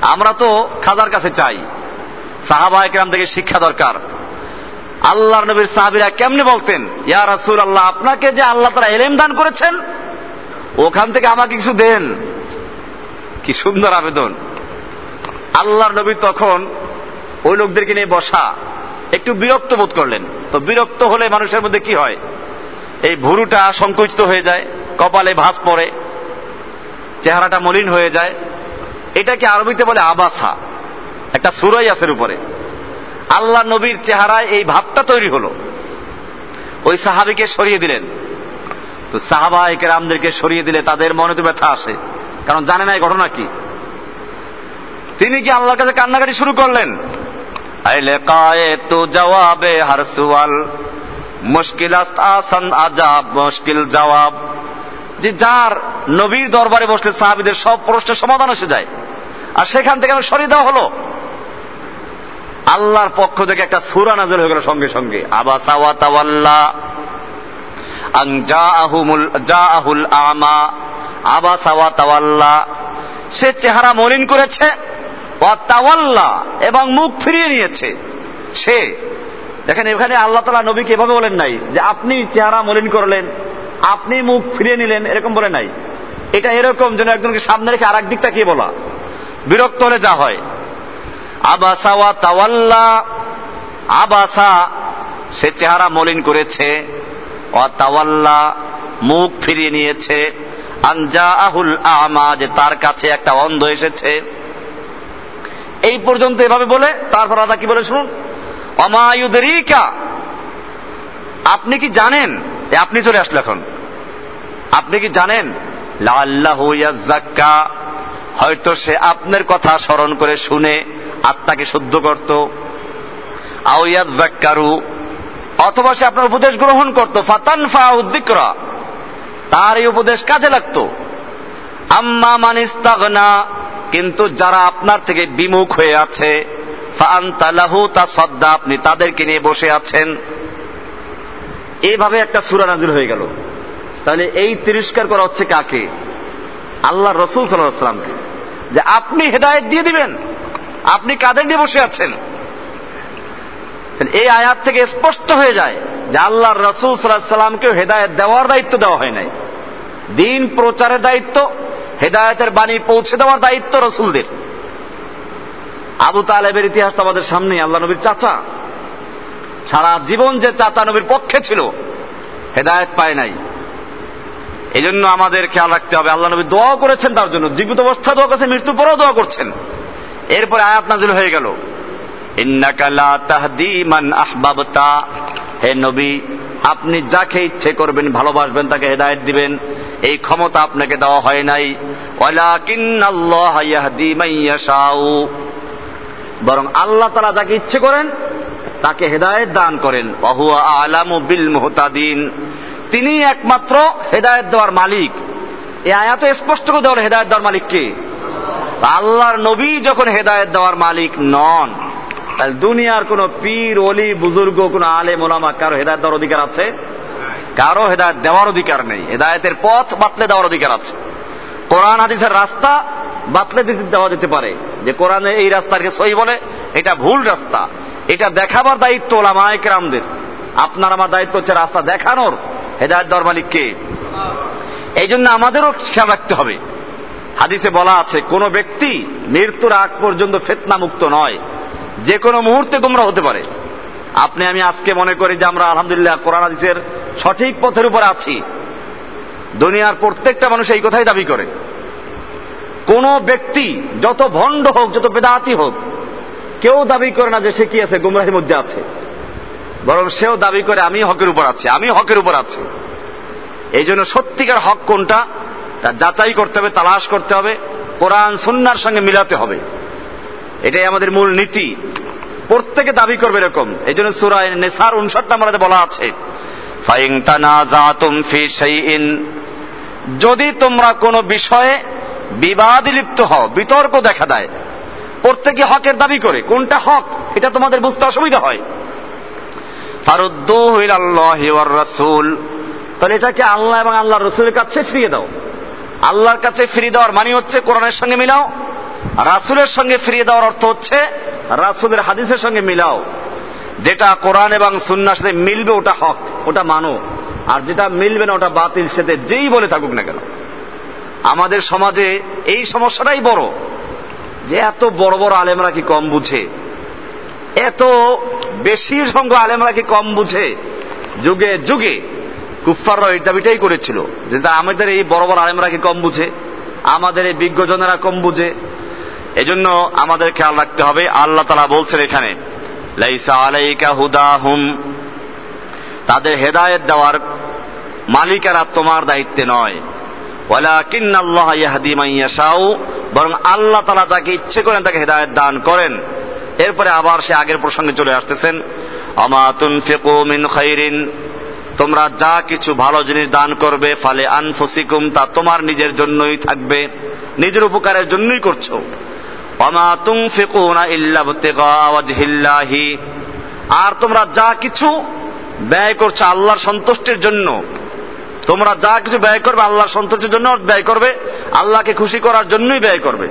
আমরা তো খাজার কাছে চাই। সাহাবা একরাম থেকে শিক্ষা দরকার। আল্লাহর নবীর সাহাবিরা কেমনে বলতেন, ইয়া রাসুল আল্লাহ আপনাকে যে আল্লাহ তারা এলেম দান করেছেন, ওখান থেকে আমাকে কিছু দেন। কি সুন্দর আবেদন। আল্লাহর নবী তখন ওই লোকদেরকে নিয়ে বসা, একটু বিরক্ত বোধ করলেন। তো বিরক্ত হলে মানুষের মধ্যে কি হয়? এই ভুরুটা সংকুচিত হয়ে যায়, কপালে ভাঁজ পড়ে, চেহারাটা মলিন হয়ে যায়। এটাকে আরবিতে বলে আবাসা। একটা সুরাই আসের উপরে। আল্লাহ নবীর চেহারায় এই ভাবটা তৈরি হলো। ওই সাহাবিকে সরিয়ে দিলেন। তো সাহাবা রামদেরকে সরিয়ে দিলে তাদের মনে তো ব্যথা আসে। কারণ জানে না এই ঘটনা কি। তিনি কি আল্লাহর কাছে কান্নাকাটি শুরু করলেন? তো জবাবে হার মুশকিল আসান আজাব, মুশকিল জবাব যে যার নবীর দরবারে বসলে সাহাবিদের সব প্রশ্নের সমাধান এসে যায়। আর সেখান থেকে সরিয়ে দেওয়া হলো। আল্লাহর পক্ষ থেকে একটা সুরা নাজল হয়ে গেল সঙ্গে সঙ্গে। আবা সাওয়া তাওয়াল্লা, আং জাআহুমুল, জাআহুল আমা আবা সাওয়া তাওয়াল্লা। সে চেহারা মলিন করেছে, ওয়া তাওয়াল্লা, এবং মুখ ফিরিয়ে নিয়েছে। সে, দেখেন এখানে আল্লাহ তালা নবীকে এভাবে বলেন নাই, যে আপনি চেহারা মলিন করলেন, আপনি মুখ ফিরিয়ে নিলেন, এরকম বলে নাই। এটা এরকম যেন একজনকে সামনে রেখে আর দিক তাকিয়ে বলা? বিরক্ত হলে যা হয়। আবাসা ওয়া তাওয়াল্লা। আবাসা, সে চেহারা মলিন করেছে। ওয়া তাওয়াল্লা, মুখ ফিরিয়ে নিয়েছে। আনজা আহুল আমা, যে তার কাছে একটা অন্ধ এসেছে। এই পর্যন্ত এভাবে বলে, তারপর আদা কি বলে শুনুন? অমায়ুদরিকা আপনি কি জানেন? আপনি চলে আসলো এখন। আপনি কি জানেন? লাল্লাহ হয়তো সে আপনার কথা স্মরণ করে শুনে আত্মাকে শুদ্ধ করত। আউয়াদ জাক্কারু অথবা সে আপনার উপদেশ গ্রহণ করত ফাতান ফা উদ্দিকরা তার এই উপদেশ কাজে লাগত। আম্মা মানিস্তাগনা কিন্তু যারা আপনার থেকে বিমুখ হয়ে আছে ফান্তালাহু তা সদ্দা আপনি তাদেরকে নিয়ে বসে আছেন। এইভাবে একটা সুরা নাজিল হয়ে গেল। তাহলে এই তিরস্কার করা হচ্ছে কাকে? আল্লাহ রসুল সাল্লামকে যে আপনি হেদায়ত দিয়ে দিবেন। আপনি কাদের নিয়ে বসে আছেন? এই আয়াত থেকে স্পষ্ট হয়ে যায় যে আল্লাহ রসুল সাল্লাহ সাল্লামকেও হেদায়ত দেওয়ার দায়িত্ব দেওয়া হয় নাই। দিন প্রচারের দায়িত্ব, হেদায়তের বাণী পৌঁছে দেওয়ার দায়িত্ব রসুলদের। আবু তালেবের ইতিহাস তো আমাদের সামনে আল্লাহ নবীর চাচা। সারা জীবন যে চাচা নবীর পক্ষে ছিল, হেদায়ত পায় নাই। এই জন্য আমাদের খেয়াল রাখতে হবে, আল্লাহ নবী দোয়া করেছেন তার জন্য, জীবিত অবস্থা দোয়া করেছেন, মৃত্যুর পরেও দোয়া করছেন। এরপরে আয়াত নাজিল হয়ে গেল। আহবাবতা। হে নবী, আপনি যাকে ইচ্ছে করবেন, ভালোবাসবেন, তাকে হেদায়ত দিবেন। এই ক্ষমতা আপনাকে দেওয়া হয় নাই। বরং আল্লাহ তারা যাকে ইচ্ছে করেন, তাকে হেদায়ত দান করেন। আলামু বিল মোহতাদিন। তিনি একমাত্র হেদায়ত দেওয়ার মালিক। এ আয়াত স্পষ্ট করে দেওয়ার হেদায়ত দেওয়ার মালিক কে? আল্লাহর নবী যখন হেদায়ত দেওয়ার মালিক নন, তাহলে দুনিয়ার কোন পীর অলি বুজুর্গ, কোন আলে মোলামা কারও হেদায়ত দেওয়ার অধিকার আছে? কারও হেদায়ত দেওয়ার অধিকার নেই। হেদায়তের পথ বাতলে দেওয়ার অধিকার আছে। কোরআন, হাদিসের রাস্তা বাতলে দিতে দেওয়া যেতে পারে। যে কোরআনে এই রাস্তাকে সই বলে, এটা ভুল রাস্তা। এটা দেখাবার দায়িত্ব ওলামায়ক রামদের আপনার আমার দায়িত্ব হচ্ছে রাস্তা দেখানোর। হেদায়ত দর মালিককে এই জন্য আমাদেরও খেয়াল রাখতে হবে। হাদিসে বলা আছে, কোন ব্যক্তি মৃত্যুর আগ পর্যন্ত ফেতনা মুক্ত নয়। যে কোনো মুহূর্তে গোমরা হতে পারে। আপনি, আমি আজকে মনে করি যে আমরা আলহামদুলিল্লাহ কোরআন হাদিসের সঠিক পথের উপর আছি। দুনিয়ার প্রত্যেকটা মানুষ এই কথাই দাবি করে। কোন ব্যক্তি যত ভণ্ড হোক, যত বেদাতি হোক, কেউ দাবি করে না যে সে কি আছে, গুমরাহির মধ্যে আছে। বরং সেও দাবি করে আমি হকের উপর আছি আমি হকের উপর আছি। এই জন্য সত্যিকার হক কোনটা? যাচাই করতে হবে, তালাশ করতে হবে, কোরআন, সুন্নার সঙ্গে মিলাতে হবে। এটাই আমাদের মূল নীতি। প্রত্যেকে দাবি করবে এরকম। এই জন্য সুরায় নেসার উনষাট নম্বরে বলা আছে যদি তোমরা কোনো বিষয়ে বিবাদ লিপ্ত হও, বিতর্ক দেখা দেয়, প্রত্যেকে হকের দাবি করে, কোনটা হক, এটা তোমাদের বুঝতে অসুবিধা হয়। ফারুদ্দু আল্লাহি ওয়ার রাসূল। তাহলে এটাকে আল্লাহ এবং আল্লাহ রসুলের কাছে ফিরিয়ে দাও। আল্লাহর কাছে ফিরিয়ে দেওয়ার মানে হচ্ছে কোরআনের সঙ্গে মিলাও, রাসুলের সঙ্গে ফিরিয়ে দেওয়ার অর্থ হচ্ছে রাসুলের হাদিসের সঙ্গে মিলাও। যেটা কোরআন এবং সুন্নার সাথে মিলবে ওটা হক, ওটা মানো। আর যেটা মিলবে না ওটা বাতিল সাথে যেই বলে থাকুক না কেন। আমাদের সমাজে এই সমস্যাটাই বড়। যে এত বড় বড় আলেমরা কি কম বুঝে? এত বেশি সংখ্য আলেমরা কি কম বুঝে? যুগে যুগে কুফাররা এই দাবিটাই করেছিল যে আমাদের এই বড় বড় আলেমরা কি কম বুঝে? আমাদের এই বিজ্ঞজনেরা কম বুঝে? এজন্য আমাদের খেয়াল রাখতে হবে। আল্লাহ তালা বলছেন এখানে, লাইসা আলাইকা হুদা হুম তাদের হেদায়েত দেওয়ার মালিকারা তোমার দায়িত্বে নয়। ওয়ালাকিন আল্লাহ ইয়াহদি মাইয়াশাউ বরং আল্লাহ তালা যাকে ইচ্ছে করেন তাকে হেদায়েত দান করেন। এরপরে আবার সে আগের প্রসঙ্গে চলে আসতেছেন, আমা তুনফিকু মিন খাইরিন? তোমরা যা কিছু ভালো জিনিস দান করবে, ফালে আনফসিকুম, তা তোমার নিজের জন্যই থাকবে, নিজের উপকারের জন্যই করছ। আর তোমরা যা কিছু ব্যয় করছ আল্লাহর সন্তুষ্টির জন্য, তোমরা যা কিছু ব্যয় করবে আল্লাহর সন্তুষ্টির জন্য ব্যয় করবে, আল্লাহকে খুশি করার জন্যই ব্যয় করবে।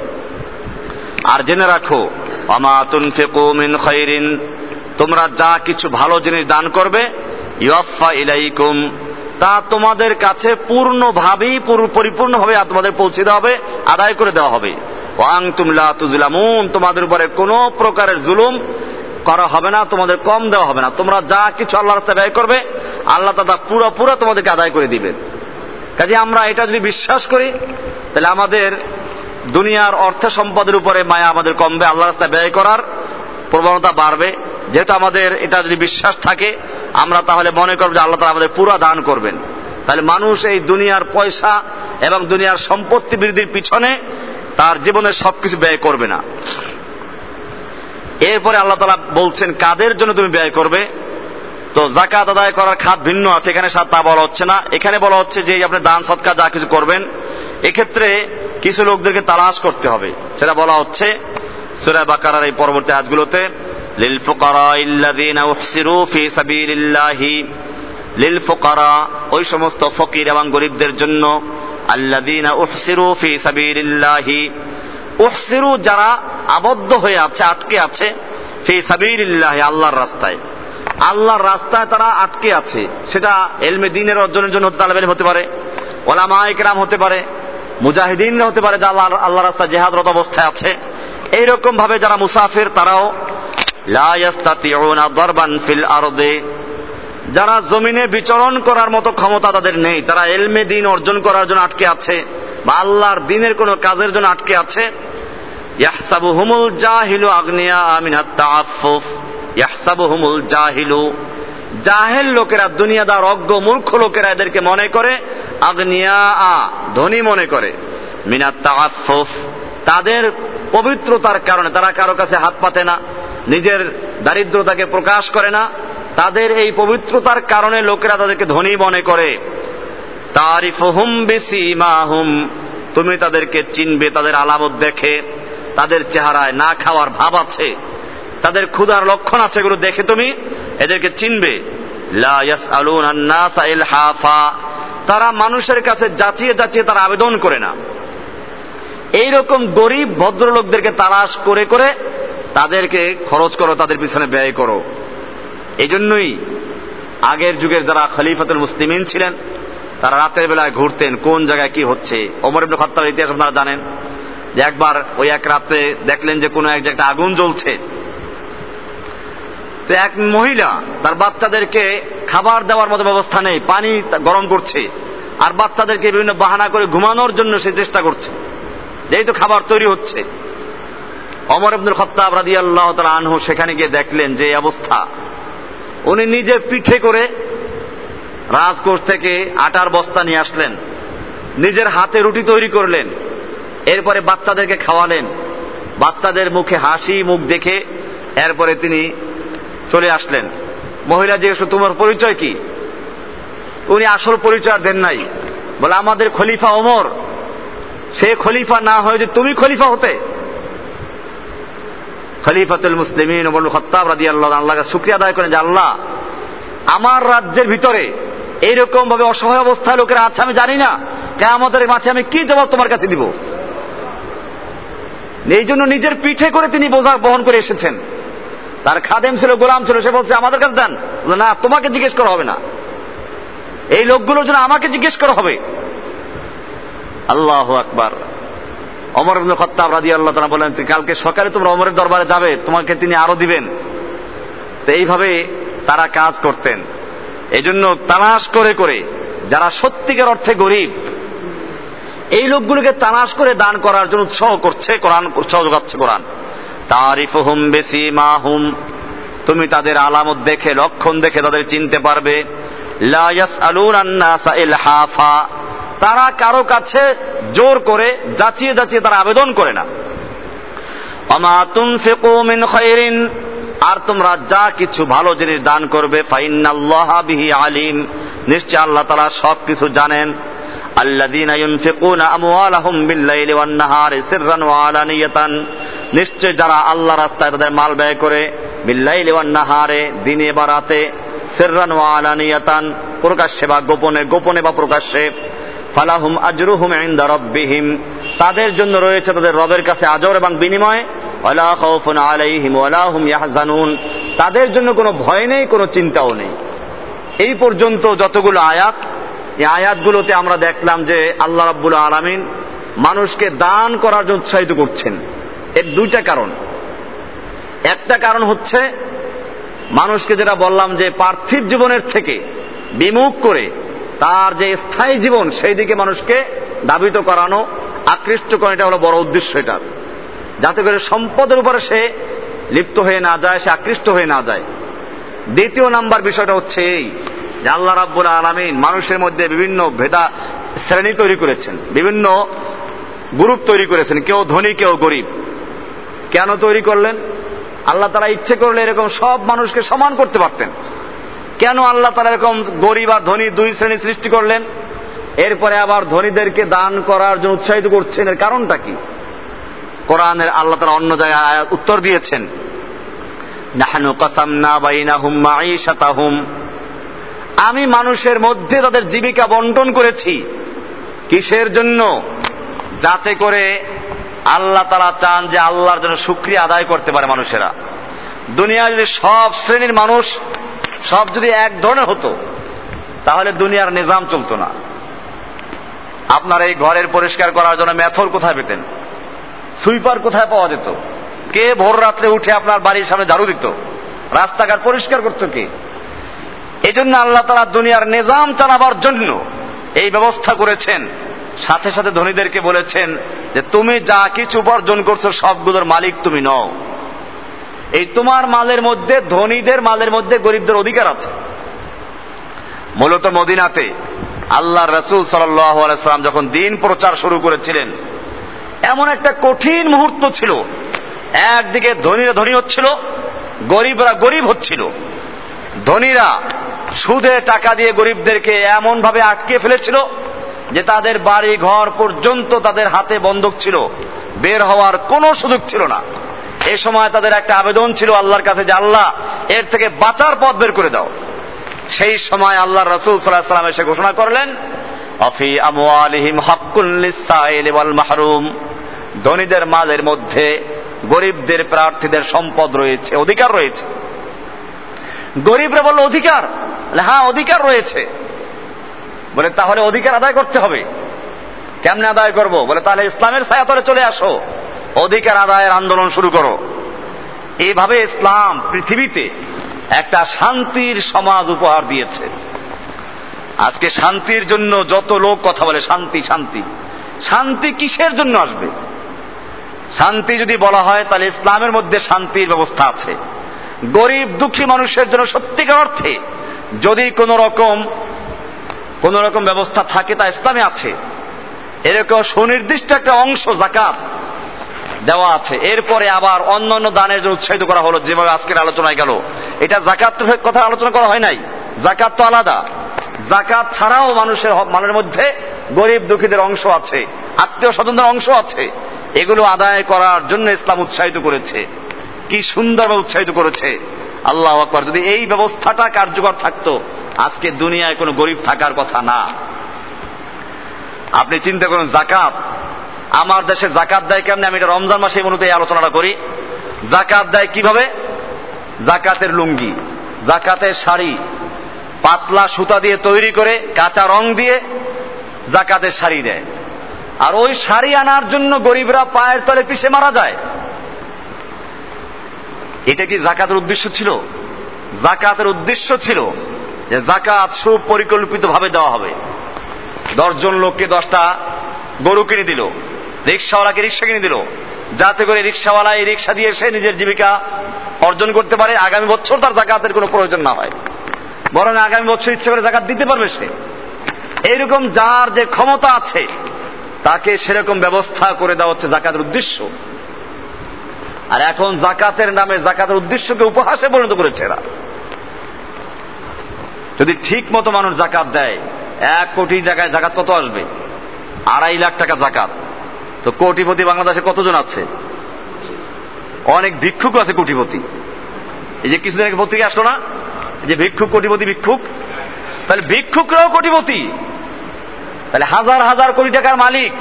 আর জেনে রাখো অমা তুনফিকু মিন খাইরিন, তোমরা যা কিছু ভালো জিনিস দান করবে ইয়ফা ইলাইকুম। তা তোমাদের কাছে পূর্ণভাবেই পরিপূর্ণভাবে তোমাদের পৌঁছে দেওয়া হবে, আদায় করে দেওয়া হবে। ওয়াং তুমলা তুজলামুন তোমাদের উপরে কোনো প্রকারের জুলুম করা হবে না, তোমাদের কম দেওয়া হবে না। তোমরা যা কিছু আল্লাহ রাস্তায় ব্যয় করবে, আল্লাহ তাদা পুরো পুরো তোমাদেরকে আদায় করে দিবেন। কাজে আমরা এটা যদি বিশ্বাস করি, তাহলে আমাদের দুনিয়ার অর্থ সম্পদের উপরে মায়া আমাদের কমবে আল্লাহ রাস্তায় ব্যয় করার প্রবণতা বাড়বে। যেহেতু আমাদের এটা যদি বিশ্বাস থাকে আমরা তাহলে মনে করব যে আল্লাহ তালা আমাদের পুরো দান করবেন। তাহলে মানুষ এই দুনিয়ার পয়সা এবং দুনিয়ার সম্পত্তি বৃদ্ধির পিছনে তার জীবনের সবকিছু ব্যয় করবে না। এরপরে আল্লাহ তালা বলছেন, কাদের জন্য তুমি ব্যয় করবে? তো জাকাত আদায় করার খাত ভিন্ন আছে। এখানে তা বলা হচ্ছে না। এখানে বলা হচ্ছে যে আপনি দান, সৎকার, যা কিছু করবেন, এক্ষেত্রে কিছু লোকদেরকে তালাশ করতে হবে। সেটা বলা হচ্ছে, সুরা বাকারার এই পরবর্তী হাতগুলোতে للفقراء الذين احصروا في سبيل الله للفقراء ওই সমস্ত ফকির এবং গরিবদের জন্য الذين احصروا في سبيل الله উহসিরু যারা আবদ্ধ হয়ে আছে আটকে আছে ফি সাবিলিল্লাহ আল্লাহর রাস্তায় আল্লাহর রাস্তায় তারা আটকে আছে সেটা এলমে দিনের অর্জনের জন্য তালেবেন হতে পারে ওলামা একরাম হতে পারে মুজাহিদিন হতে পারে যা আল্লাহ আল্লাহ রাস্তায় জেহাদরত অবস্থায় আছে এইরকম ভাবে যারা মুসাফির তারাও দরবান ফিল আরদে। যারা জমিনে বিচরণ করার মতো ক্ষমতা তাদের নেই। তারা এলমে দিন অর্জন করার জন্য আটকে আছে বা আল্লাহর দিনের কোনো কাজের জন্য আটকে আছে। ইয়াহসাবু হুমুল জাহিলু আগ্নিয়া আমিনাত তাআফফুফ। ইয়াহসাবু হুমুল জাহিলু। জাহেল লোকেরা দুনিয়াদার অজ্ঞ মূর্খ লোকেরা এদেরকে মনে করে, আগ্নিয়া আ, ধনী মনে করে। মিনাত তাআফফুফ। তাদের পবিত্রতার কারণে তারা কারও কাছে হাত পাতে না। নিজের দারিদ্রতাকে প্রকাশ করে না, তাদের এই পবিত্রতার কারণে লোকেরা তাদেরকে ধনী মনে করে। তুমি তাদেরকে চিনবে, তাদের আলামত দেখে, তাদের চেহারায় না খাওয়ার ভাব আছে, তাদের ক্ষুধার লক্ষণ আছে এগুলো দেখে তুমি এদেরকে চিনবে। তারা মানুষের কাছে যাচিয়ে যাচিয়ে তারা আবেদন করে না। এইরকম গরিব ভদ্রলোকদেরকে তালাশ করে করে তাদেরকে খরচ করো, তাদের পিছনে ব্যয় করো। এই জন্যই আগের যুগের যারা খলিফাতুল মুসলিমিন ছিলেন, তারা রাতের বেলায় ঘুরতেন, কোন জায়গায় কি হচ্ছে। অমর ইবনে খত্তাবের ইতিহাস আপনারা জানেন যে একবার ওই এক রাতে দেখলেন যে কোনো এক জায়গায় আগুন জ্বলছে। তো এক মহিলা, তার বাচ্চাদেরকে খাবার দেওয়ার মতো ব্যবস্থা নেই, পানি গরম করছে, আর বাচ্চাদেরকে বিভিন্ন বাহানা করে ঘুমানোর জন্য সে চেষ্টা করছে। যেহেতু খাবার তৈরি হচ্ছে অমর আব্দুল খত্তাব রাদি আল্লাহ আনহু সেখানে গিয়ে দেখলেন যে অবস্থা। উনি নিজে পিঠে করে রাজকোষ থেকে আটার বস্তা নিয়ে আসলেন। নিজের হাতে রুটি তৈরি করলেন। এরপরে বাচ্চাদেরকে খাওয়ালেন। বাচ্চাদের মুখে হাসি, মুখ দেখে এরপরে তিনি চলে আসলেন। মহিলা জিজ্ঞেস তোমার পরিচয় কি? উনি, আসল পরিচয় দেন নাই। বলে, আমাদের খলিফা ওমর। সে খলিফা না হয়ে যে তুমি খলিফা হতে। খলিফাতুল মুসলিমিন ওমর খত্তাব রাদি আল্লাহ আল্লাহকে শুক্রিয়া আদায় করেন যে, আল্লাহ, আমার রাজ্যের ভিতরে এইরকম ভাবে অসহায় অবস্থায় লোকেরা আছে, আমি জানি না। আমাদের মাঝে আমি কি জবাব তোমার কাছে দিব? এই জন্য নিজের পিঠে করে তিনি বোঝা বহন করে এসেছেন। তার খাদেম ছিল, গোলাম ছিল, সে বলছে, আমাদের কাছে দেন। না, তোমাকে জিজ্ঞেস করা হবে না। এই লোকগুলোর জন্য আমাকে জিজ্ঞেস করা হবে। আল্লাহ আকবার। অমর খত্তাব রাজি আল্লাহ তারা বলেন কালকে সকালে তোমরা অমরের দরবারে যাবে, তোমাকে তিনি আরও দিবেন। তো এইভাবে তারা কাজ করতেন। এই জন্য তালাশ করে করে, যারা সত্যিকার অর্থে গরিব, এই লোকগুলোকে তালাশ করে দান করার জন্য উৎসাহ করছে কোরআন, উৎসাহ যোগাচ্ছে কোরআন। তারিফ হুম বেশি মা হুম তুমি তাদের আলামত দেখে, লক্ষণ দেখে তাদের চিনতে পারবে। তারা কারও কাছে জোর করে, যাচিয়ে যাচিয়ে তারা আবেদন করে না। আর তোমরা যা কিছু ভালো জিনিস দান করবে আলিম। নিশ্চয় আল্লাহ তারা সব কিছু জানেন নিশ্চয় যারা আল্লাহ রাস্তায় তাদের মাল ব্যয় করে বিল্লাইলিওয়ান্নাহারে দিনে বা রাতে, সেররান ওয়ালানিয়াতান প্রকাশ্যে বা গোপনে গোপনে বা প্রকাশ্যে ফালাহুম আজরুহুম ইনদা রাব্বিহিম। তাদের জন্য রয়েছে তাদের রবের কাছে আজর এবং বিনিময়। তাদের জন্য কোনো ভয় নেই, কোনো চিন্তাও নেই। এই পর্যন্ত যতগুলো আয়াত, এই আয়াতগুলোতে আমরা দেখলাম যে আল্লাহ রাব্বুল আলামিন মানুষকে দান করার জন্য উৎসাহিত করছেন। এর দুইটা কারণ। একটা কারণ হচ্ছে, মানুষকে যেটা বললাম যে পার্থিব জীবনের থেকে বিমুখ করে তার যে স্থায়ী জীবন, সেই দিকে মানুষকে দাবিত করানো, আকৃষ্ট করা এটা হলো বড় উদ্দেশ্য এটার যাতে করে সম্পদের উপরে সে লিপ্ত হয়ে না যায়, সে আকৃষ্ট হয়ে না যায়। দ্বিতীয় নাম্বার বিষয়টা হচ্ছে এই, যে আল্লাহ রাব্বুল আলমিন মানুষের মধ্যে বিভিন্ন ভেদা শ্রেণি তৈরি করেছেন, বিভিন্ন গ্রুপ তৈরি করেছেন, কেউ ধনী, কেউ গরিব। কেন তৈরি করলেন? আল্লাহ তারা ইচ্ছে করলে এরকম সব মানুষকে সমান করতে পারতেন। কেন আল্লাহ তারা এরকম গরিব আর ধনী দুই শ্রেণি সৃষ্টি করলেন? এরপরে আবার ধনীদেরকে দান করার জন্য উৎসাহিত করছেন। এর কারণটা কি? কোরআনের আল্লাহ তারা অন্য জায়গায় উত্তর দিয়েছেন। নাহানু আমি মানুষের মধ্যে তাদের জীবিকা বন্টন করেছি। কিসের জন্য? যাতে করে আল্লাহ তারা চান যে আল্লাহর জন্য সুক্রিয়া আদায় করতে পারে মানুষেরা। দুনিয়ায় যদি সব শ্রেণির মানুষ সব যদি এক ধরনের হতো, তাহলে দুনিয়ার নিজাম চলতো না। আপনার এই ঘরের পরিষ্কার করার জন্য মেথর কোথায় পেতেন? সুইপার কোথায় পাওয়া যেত? কে ভোর রাত্রে উঠে আপনার বাড়ির সামনে ঝাড়ু দিত? রাস্তাঘাট পরিষ্কার করতো কে? এই জন্য আল্লাহ তালা দুনিয়ার নিজাম চালাবার জন্য এই ব্যবস্থা করেছেন। সাথে সাথে ধনীদেরকে বলেছেন যে, তুমি যা কিছু উপার্জন করছ, সবগুলোর মালিক তুমি নও। এই তোমার মালের মধ্যে, ধনীদের মালের মধ্যে গরিবদের অধিকার আছে। মূলত মদিনাতে আল্লাহ রসুল সাল্লাম যখন দিন প্রচার শুরু করেছিলেন, এমন একটা কঠিন মুহূর্ত ছিল। একদিকে ধনীরা ধনী হচ্ছিল, গরিবরা গরিব হচ্ছিল। ধনীরা সুদে টাকা দিয়ে গরিবদেরকে এমন ভাবে আটকে ফেলেছিল যে তাদের বাড়ি ঘর পর্যন্ত তাদের হাতে বন্ধক ছিল। বের হওয়ার কোনো সুযোগ ছিল না। এ সময় তাদের একটা আবেদন ছিল আল্লাহর কাছে যে, আল্লাহ, এর থেকে বাঁচার পথ বের করে দাও। সেই সময় আল্লাহ রসুল সাল্লাহ সাল্লাম এসে ঘোষণা করলেন, অফি আমওয়ালিহিম হকুল মাহরুম ধনীদের মালের মধ্যে গরিবদের প্রার্থীদের সম্পদ রয়েছে, অধিকার রয়েছে। গরিবরা বলল, অধিকার? হ্যাঁ অধিকার রয়েছে। বলে, তাহলে অধিকার আদায় করতে হবে। কেমনে আদায় করব? বলে, তাহলে ইসলামের ছায়াতলে চলে আসো। অধিকার আদায়ের আন্দোলন শুরু করো। এইভাবে ইসলাম পৃথিবীতে একটা শান্তির সমাজ উপহার দিয়েছে। আজকে শান্তির জন্য যত লোক কথা বলে, শান্তি শান্তি। শান্তি কিসের জন্য আসবে? শান্তি যদি বলা হয়, তাহলে ইসলামের মধ্যে শান্তির ব্যবস্থা আছে। গরিব, দুঃখী মানুষের জন্য সত্যিকার অর্থে যদি কোন রকম কোন রকম ব্যবস্থা থাকে, তা ইসলামে আছে। এরকম সুনির্দিষ্ট একটা অংশ, জাকাত দেওয়া আছে। এরপরে আবার অন্য অন্য দানের জন্য উৎসাহিত করা হলো, যেভাবে আজকের আলোচনায় গেল। এটা জাকাত কথা আলোচনা করা হয় নাই। জাকাত তো আলাদা। জাকাত ছাড়াও মানুষের মানের মধ্যে গরিব দুঃখীদের অংশ আছে, আত্মীয় স্বজনদের অংশ আছে। এগুলো আদায় করার জন্য ইসলাম উৎসাহিত করেছে। কি সুন্দরভাবে উৎসাহিত করেছে। আল্লাহ আকবর। যদি এই ব্যবস্থাটা কার্যকর থাকতো, আজকে দুনিয়ায় কোনো গরিব থাকার কথা না। আপনি চিন্তা করুন জাকাত আমার দেশে জাকাত দেয় কেমনি? আমি এটা রমজান মাসে মূলত এই আলোচনাটা করি। জাকাত দেয় কীভাবে? জাকাতের লুঙ্গি, জাকাতের শাড়ি, পাতলা সুতা দিয়ে তৈরি করে কাঁচা রং দিয়ে জাকাতের শাড়ি দেয়। আর ওই শাড়ি আনার জন্য গরিবরা পায়ের তলে পিষে মারা যায়। এটা কি জাকাতের উদ্দেশ্য ছিল? জাকাতের উদ্দেশ্য ছিল যে জাকাত সুপরিকল্পিত ভাবে দেওয়া হবে। দশজন লোককে দশটা গরু কিনে দিল। রিক্সাওয়ালাকে রিক্সা কিনে দিল। যাতে করে রিক্সাওয়ালা এই রিক্সা দিয়ে সে নিজের জীবিকা অর্জন করতে পারে, আগামী বছর তার জাকাতের কোনো প্রয়োজন না হয়। বরং আগামী বছর ইচ্ছে করে জাকাত দিতে পারবে সে। এইরকম যার যে ক্ষমতা আছে, তাকে সেরকম ব্যবস্থা করে দেওয়া হচ্ছে জাকাতের উদ্দেশ্য। আর এখন জাকাতের নামে জাকাতের উদ্দেশ্যকে উপহাসে পরিণত করেছে এরা। যদি ঠিক মতো মানুষ জাকাত দেয়, এক কোটি জায়গায় জাকাত কত আসবে? আড়াই লাখ টাকা জাকাত। তো কোটিপতি বাংলাদেশে কতজন আছে? অনেক ভিক্ষুক আছে কোটিপতি। এই যে কিছুদিন আগে পত্রিকা আসলো না? যে ভিক্ষুক, কোটিপতি, ভিক্ষুক। তাহলে ভিক্ষুকরাও কোটিপতি। তাহলে হাজার হাজার কোটি টাকার মালিক।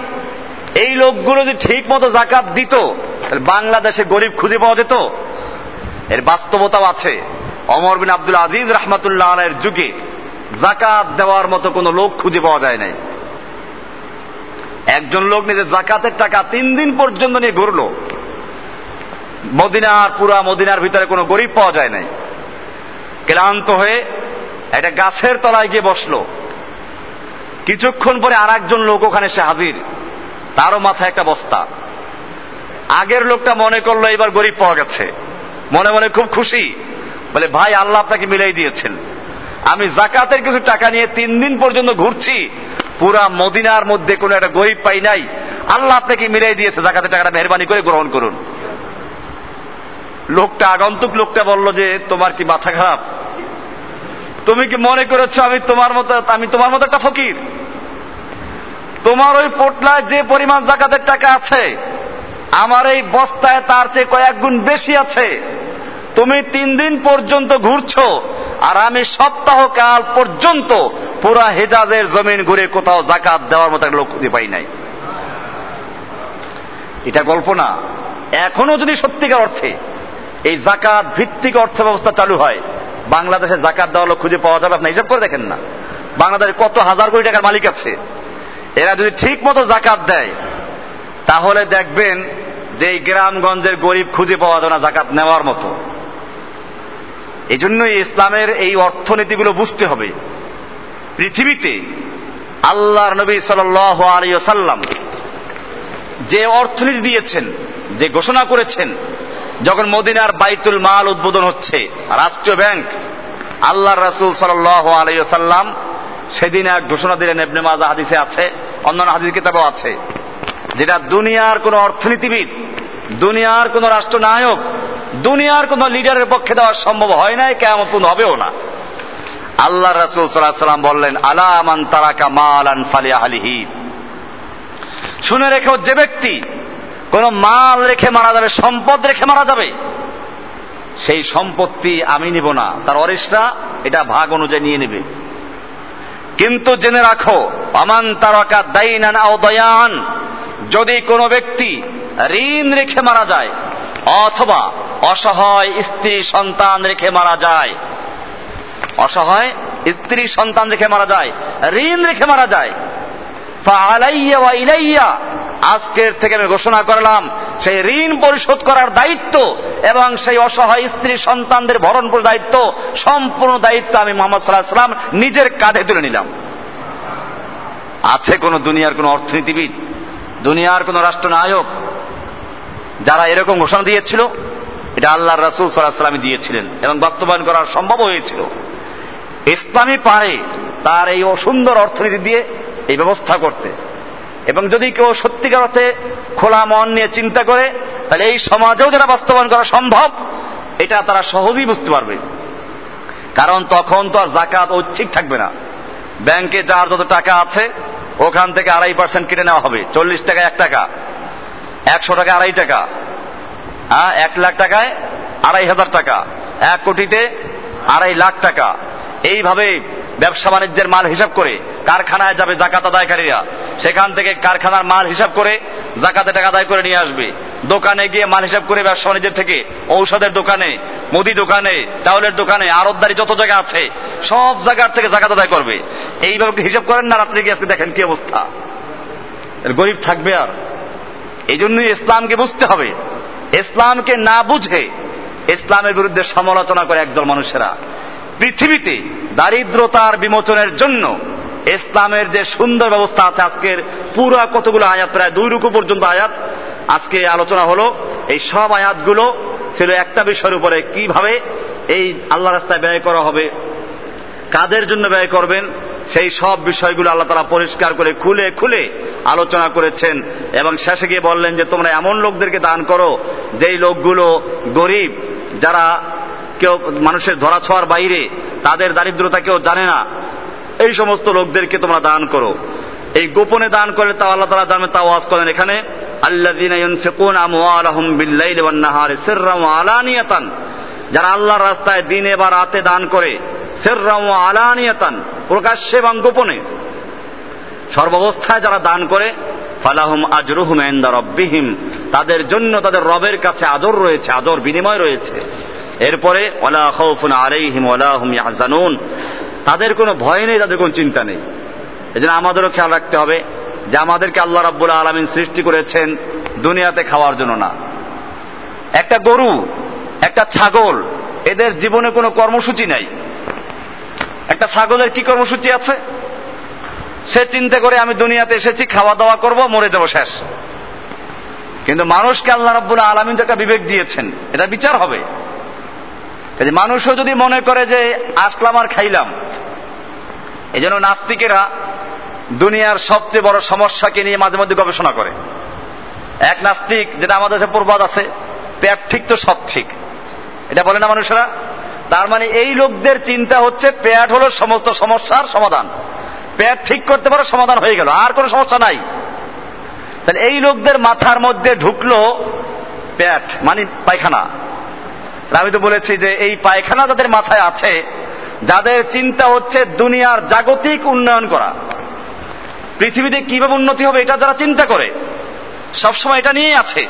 এই লোকগুলো যদি ঠিক মতো জাকাত দিত, তাহলে বাংলাদেশে গরিব খুঁজে পাওয়া যেত। এর বাস্তবতাও আছে। অমর বিন আব্দুল আজিজ রহমাতুল্লাহ আলের যুগে জাকাত দেওয়ার মতো কোনো লোক খুঁজে পাওয়া যায় নাই। একজন লোক নিজের জাকাতের টাকা তিন দিন পর্যন্ত নিয়ে ঘুরলো। মদিনার পুরা মদিনার ভিতরে কোনো গরিব পাওয়া যায় নাই। ক্লান্ত হয়ে একটা গাছের তলায় গিয়ে বসল। কিছুক্ষণ পরে আর একজন লোক ওখানে সে হাজির। তারও মাথায় একটা বস্তা। আগের লোকটা মনে করল এবার গরিব পাওয়া গেছে। মনে মনে খুব খুশি। বলে, ভাই, আল্লাহ আপনাকে মিলাই দিয়েছেন। আমি জাকাতের কিছু টাকা নিয়ে তিন দিন পর্যন্ত ঘুরছি। পুরা মদিনার মধ্যে কোনো একটা গরিব পাই নাই। আল্লাহ আপনাকে মিলাই দিয়েছে জাকাতের টাকাটা মেহরবানি করে গ্রহণ করুন। লোকটা, আগন্তুক লোকটা বলল যে, তোমার কি মাথা খারাপ? তুমি কি মনে করেছ আমি তোমার মতো, আমি তোমার মতো একটা ফকির? তোমার ওই পোটলায় যে পরিমাণ জাকাতের টাকা আছে, আমার এই বস্তায় তার চেয়ে কয়েক গুণ বেশি আছে। তুমি তিন দিন পর্যন্ত ঘুরছো আর আমি সপ্তাহ কাল পর্যন্ত পুরা হেজাজের জমিন ঘুরে কোথাও জাকাত দেওয়ার মতো লোক খুঁজে পাই নাই। এটা গল্প না। এখনও যদি সত্যিকার অর্থে এই জাকাত ভিত্তিক অর্থ ব্যবস্থা চালু হয়, বাংলাদেশে জাকাত দেওয়া লোক খুঁজে পাওয়া যাবে আপনি হিসাব করে দেখেন না। বাংলাদেশে কত হাজার কোটি টাকার মালিক আছে। এরা যদি ঠিক মতো জাকাত দেয়, তাহলে দেখবেন যে এই গ্রামগঞ্জের গরিব খুঁজে পাওয়া যায় না জাকাত নেওয়ার মতো। এই জন্যই ইসলামের এই অর্থনীতিগুলো বুঝতে হবে। পৃথিবীতে আল্লাহর নবী সাল আলিয়াল্লাম যে অর্থনীতি দিয়েছেন, যে ঘোষণা করেছেন, যখন মদিনার বাইতুল মাল উদ্বোধন হচ্ছে, রাষ্ট্রীয় ব্যাংক আল্লাহ রাসুল সাল আলাইসাল্লাম সেদিন এক ঘোষণা দিলেন এবনে মাজা হাদিসে আছে, অন্যান্য হাদিস কিতাবেও আছে, যেটা দুনিয়ার কোন অর্থনীতিবিদ, দুনিয়ার কোন রাষ্ট্রনায়ক দুনিয়ার কোন লিডারের পক্ষে দেওয়া সম্ভব হয় নাই কেমন পূর্ণ হবেও না। আল্লাহ রাসুল সাল্লাম বললেন আলামান তারাকা মালান ফালিয়া হালিহি শুনে রেখেও যে ব্যক্তি কোন মাল রেখে মারা যাবে, সম্পদ রেখে মারা যাবে, সেই সম্পত্তি আমি নিব না, তার অরিসরা এটা ভাগ অনুযায়ী নিয়ে নেবে। কিন্তু জেনে রাখো আমান তারকা দাইনান আও দয়ান? যদি কোনো ব্যক্তি ঋণ রেখে মারা যায় অথবা অসহায় স্ত্রী সন্তান রেখে মারা যায়। অসহায় স্ত্রী সন্তান রেখে মারা যায়, ঋণ রেখে মারা যায়। ইলাইয়া, আজকের থেকে আমি ঘোষণা করলাম, সেই ঋণ পরিশোধ করার দায়িত্ব এবং সেই অসহায় স্ত্রী সন্তানদের ভরণ দায়িত্ব, সম্পূর্ণ দায়িত্ব আমি মোহাম্মদ সাল্লাহ সাল্লাম নিজের কাঁধে তুলে নিলাম। আছে কোন দুনিয়ার কোন অর্থনীতিবিদ, দুনিয়ার কোন রাষ্ট্রনায়ক যারা এরকম ঘোষণা দিয়েছিল, এটা আল্লাহ রাসুল সাল্লাহ দিয়েছিলেন এবং বাস্তবায়ন করা সম্ভব হয়েছিল। ইসলামী পারে তার এই অসুন্দর অর্থনীতি দিয়ে এই ব্যবস্থা করতে। এবং যদি কেউ সত্যিকার অর্থে খোলা মন নিয়ে চিন্তা করে, তাহলে এই সমাজেও যারা বাস্তবায়ন করা সম্ভব, এটা তারা সহজেই বুঝতে পারবে। কারণ তখন তো আর জাকাত ঐচ্ছিক থাকবে না। ব্যাংকে যার যত টাকা আছে, ওখান থেকে আড়াই পার্সেন্ট কেটে নেওয়া হবে। চল্লিশ টাকা এক টাকা। একশো টাকা, আড়াই টাকা। হ্যাঁ এক লাখ টাকায় আড়াই হাজার টাকা। এক কোটিতে আড়াই লাখ টাকা। এইভাবে ব্যবসা বাণিজ্যের মাল হিসাব করে কারখানায় যাবে জাকাত আদায়কারীরা। সেখান থেকে কারখানার মাল হিসাব করে জাকাতে টাকা আদায় করে নিয়ে আসবে। দোকানে গিয়ে মাল হিসাব করে ব্যবসা বাণিজ্যের থেকে ঔষধের দোকানে, মুদি দোকানে, চাউলের দোকানে আরতদারি যত জায়গা আছে, সব জায়গার থেকে জাকাত আদায় করবে। এইভাবে হিসাব করেন না? রাত্রে গিয়ে আজকে দেখেন কি অবস্থা। গরিব থাকবে আর। এই জন্যই ইসলামকে বুঝতে হবে। ইসলামকে না বুঝে ইসলামের বিরুদ্ধে সমালোচনা করে একদল মানুষেরা। পৃথিবীতে দারিদ্রতার বিমোচনের জন্য ইসলামের যে সুন্দর ব্যবস্থা আছে আজকের পুরা কতগুলো আয়াত, প্রায় দুই রুকু পর্যন্ত আয়াত, আজকে আলোচনা হলো, এই সব আয়াতগুলো ছিল একটা বিষয়ের উপরে কীভাবে এই আল্লাহ রাস্তায় ব্যয় করা হবে, কাদের জন্য ব্যয় করবেন সেই সব বিষয়গুলো আল্লাহ তারা পরিষ্কার করে খুলে খুলে আলোচনা করেছেন এবং শেষে গিয়ে বললেন যে, তোমরা এমন লোকদেরকে দান করো, যেই লোকগুলো গরিব, যারা কেউ মানুষের ধরা ছোঁয়ার বাইরে, তাদের দারিদ্রতা কেউ জানে না, এই সমস্ত লোকদেরকে তোমরা দান করো। এই গোপনে দান করলে তা আল্লাহ তালা জানবে তা ওয়াজ করেন এখানে যারা আল্লাহর রাস্তায় দিনে বা রাতে দান করে সেররাম আলানিয়াতান। প্রকাশ্যে এবং গোপনে। সর্বাবস্থায় যারা দান করে, ফালাহুম আজরুহুম এন্দা রব্বিহিম, তাদের জন্য তাদের রবের কাছে আদর রয়েছে, আদর বিনিময় রয়েছে। এরপরে খৌফুন তাদের কোনো ভয় নেই, তাদের কোনো চিন্তা নেই। এই জন্য আমাদেরও খেয়াল রাখতে হবে যে আমাদেরকে আল্লাহ রাব্বুল আলমিন সৃষ্টি করেছেন দুনিয়াতে খাওয়ার জন্য না। একটা গরু, একটা ছাগল, এদের জীবনে কোনো কর্মসূচি নাই। একটা ছাগলের কি কর্মসূচি আছে? সে চিন্তা করে আমি দুনিয়াতে এসেছি, খাওয়া দাওয়া করব, মরে যাব শেষ। কিন্তু মানুষকে আল্লাহ রাব্বুল আলমিন যে একটা বিবেক দিয়েছেন, এটা বিচার হবে। মানুষও যদি মনে করে যে, আসলাম আর খাইলাম এই জন্য নাস্তিকেরা দুনিয়ার সবচেয়ে বড় সমস্যাকে নিয়ে মাঝে মধ্যে গবেষণা করে। এক নাস্তিক, যেটা আমাদের কাছে প্রবাদ আছে, পেট ঠিক তো সব ঠিক। এটা বলে না মানুষেরা? তার মানে এই লোকদের চিন্তা হচ্ছে পেট হলো সমস্ত সমস্যার সমাধান। পেট ঠিক করতে পারো, সমাধান হয়ে গেল, আর কোনো সমস্যা নাই। তাহলে এই লোকদের মাথার মধ্যে ঢুকলো পেট মানে পায়খানা। আমি তো বলেছি যে এই পায়খানা যাদের মাথায় আছে, যাদের চিন্তা হচ্ছে দুনিয়ার জাগতিক উন্নয়ন করা, পৃথিবীতে কীভাবে উন্নতি হবে এটা যারা চিন্তা করে, সবসময় এটা নিয়েই আছে।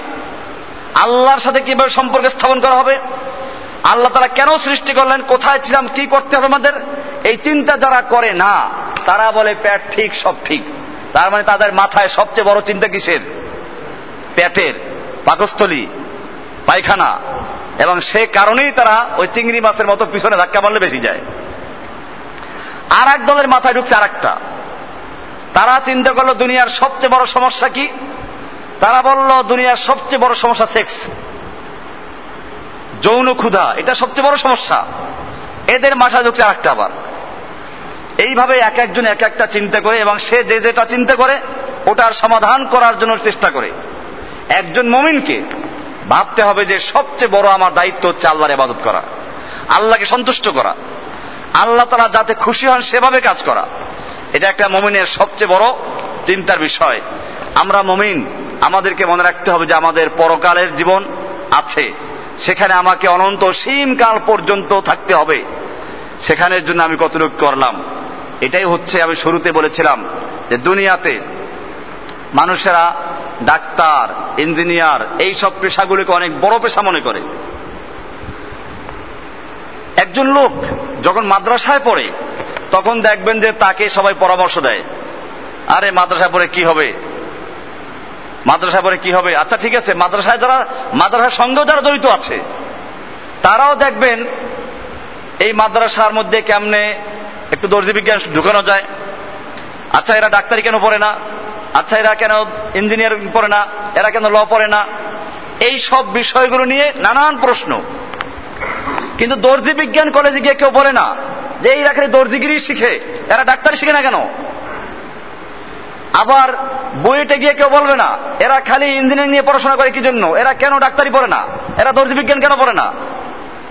আল্লাহর সাথে কীভাবে সম্পর্ক স্থাপন করা হবে আল্লাহ তারা কেন সৃষ্টি করলেন? কোথায় ছিলাম? কি করতে হবে আমাদের? এই চিন্তা যারা করে, না, তারা বলে পেট ঠিক, সব ঠিক। তার মানে তাদের মাথায় সবচেয়ে বড় চিন্তা কিসের? পেটের। পাকস্থলী, পায়খানা। এবং সে কারণেই তারা ওই চিংড়ি মাছের মতো পিছনে ধাক্কা মারলে বেশি যায়। আর এক দলের মাথায় ঢুকছে আর একটা তারা চিন্তা করল, দুনিয়ার সবচেয়ে বড় সমস্যা কি? তারা বলল, দুনিয়ার সবচেয়ে বড় সমস্যা সেক্স। যৌন ক্ষুধা, এটা সবচেয়ে বড় সমস্যা। এদের মাথা ঢুকছে আর একটা আবার। এইভাবে এক একজন এক একটা চিন্তা করে এবং সে যে যেটা চিন্তা করে, ওটার সমাধান করার জন্য চেষ্টা করে। একজন মমিনকে ভাবতে হবে যে সবচেয়ে বড় আমার দায়িত্ব হচ্ছে আল্লাহর ইবাদত করা, আল্লাহকে সন্তুষ্ট করা। আল্লাহ তারা যাতে খুশি হন, সেভাবে কাজ করা। এটা একটা মমিনের সবচেয়ে বড় চিন্তার বিষয়। আমরা মমিন, আমাদেরকে মনে রাখতে হবে যে আমাদের পরকালের জীবন আছে। সেখানে আমাকে অনন্ত সীমকাল পর্যন্ত থাকতে হবে। সেখানের জন্য আমি কতটুকু করলাম? এটাই হচ্ছে আমি শুরুতে বলেছিলাম যে দুনিয়াতে মানুষেরা, ডাক্তার, ইঞ্জিনিয়ার, এই সব পেশাগুলিকে অনেক বড় পেশা মনে করে। একজন লোক যখন মাদ্রাসায় পড়ে, তখন দেখবেন যে তাকে সবাই পরামর্শ দেয়। আরে মাদ্রাসায় পড়ে কি হবে? মাদ্রাসায় পরে কি হবে? আচ্ছা ঠিক আছে, মাদ্রাসায় যারা, মাদ্রাসার সঙ্গেও যারা জড়িত আছে, তারাও দেখবেন এই মাদ্রাসার মধ্যে কেমনে একটু দর্জি বিজ্ঞান ঢুকানো যায়। আচ্ছা এরা ডাক্তারি কেন পড়ে না? আচ্ছা এরা কেন ইঞ্জিনিয়ার পড়ে না? এরা কেন ল পড়ে না? এই সব বিষয়গুলো নিয়ে নানান প্রশ্ন। কিন্তু দর্জি বিজ্ঞান কলেজে গিয়ে কেউ বলে না যে এই রাখারে দর্জিগিরি শিখে। এরা ডাক্তারি শিখে না কেন? আবার বইয়েটে গিয়ে কেউ বলবে না, এরা খালি ইঞ্জিনিয়ারিং নিয়ে পড়াশোনা করে কি জন্য? এরা কেন ডাক্তারি পড়ে না? এরা দর্জি বিজ্ঞান কেন পড়ে না?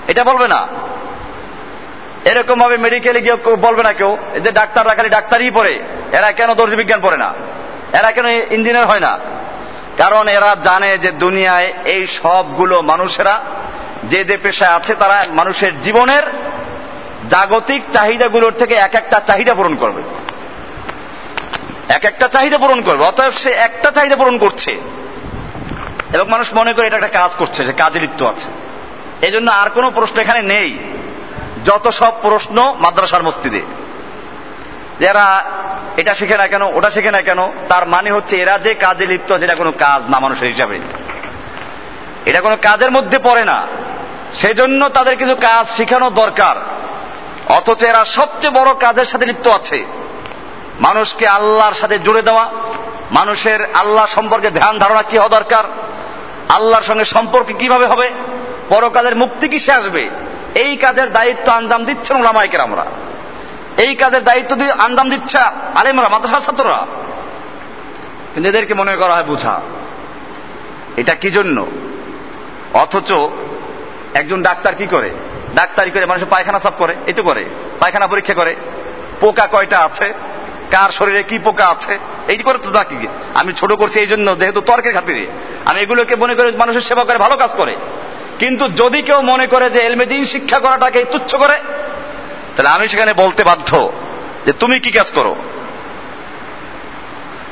এটা বলবে না। এরকম ভাবে মেডিকেলে গিয়ে বলবে না কেউ যে ডাক্তাররা খালি ডাক্তারই পড়ে, এরা কেন দর্জি বিজ্ঞান পড়ে না? এরা কেন ইঞ্জিনিয়ার হয় না? কারণ এরা জানে যে দুনিয়ায় এই সবগুলো মানুষেরা, যে যে পেশায় আছে তারা মানুষের জীবনের জাগতিক চাহিদাগুলোর থেকে এক একটা চাহিদা পূরণ করবে। এক একটা চাহিদা পূরণ করবে, অতএব সে একটা চাহিদা পূরণ করছে। এবং মানুষ মনে করে এটা একটা কাজ করছে, সে কাজে লিপ্ত আছে। এই জন্য আর কোনো প্রশ্ন এখানে নেই, যত সব প্রশ্ন মাদ্রাসার মসজিদে। যারা এটা শিখে না কেন, ওটা শিখে না কেন, তার মানে হচ্ছে এরা যে কাজে লিপ্ত আছে এটা কোনো কাজ না মানুষের হিসাবে। এটা কোনো কাজের মধ্যে পড়ে না। সেজন্য তাদের কিছু কাজ শেখানো দরকার। অথচ এরা সবচেয়ে বড় কাজের সাথে লিপ্ত আছে। মানুষকে আল্লাহর সাথে জুড়ে দেওয়া, মানুষের আল্লাহ সম্পর্কে ধ্যান ধারণা কি হওয়া দরকার, আল্লাহর সঙ্গে সম্পর্ক কীভাবে হবে, পরকালের মুক্তি কিসে আসবে, এই কাজের দায়িত্ব আঞ্জাম দিচ্ছেন ওলামাইকের আমরা এই কাজের দায়িত্ব দিয়ে আঞ্জাম দিচ্ছে আলেমরা, মাদ্রাসার ছাত্ররা। কিন্তু এদেরকে মনে করা হয় বুঝা। এটা কি জন্য? অথচ একজন ডাক্তার কি করে? ডাক্তারি করে মানুষের পায়খানা সাফ করে, এই তো করে, পায়খানা পরীক্ষা করে। পোকা কয়টা আছে? কার শরীরে কি পোকা আছে? এইটি করে তো ডাকি আমি ছোট করছি এই জন্য, যেহেতু তর্কের খাতিরে। আমি এগুলোকে মনে করে মানুষের সেবা করে, ভালো কাজ করে। কিন্তু যদি কেউ মনে করে যে এলমেদিন শিক্ষা করাটাকে তুচ্ছ করে, তাহলে আমি সেখানে বলতে বাধ্য যে তুমি কি কাজ করো?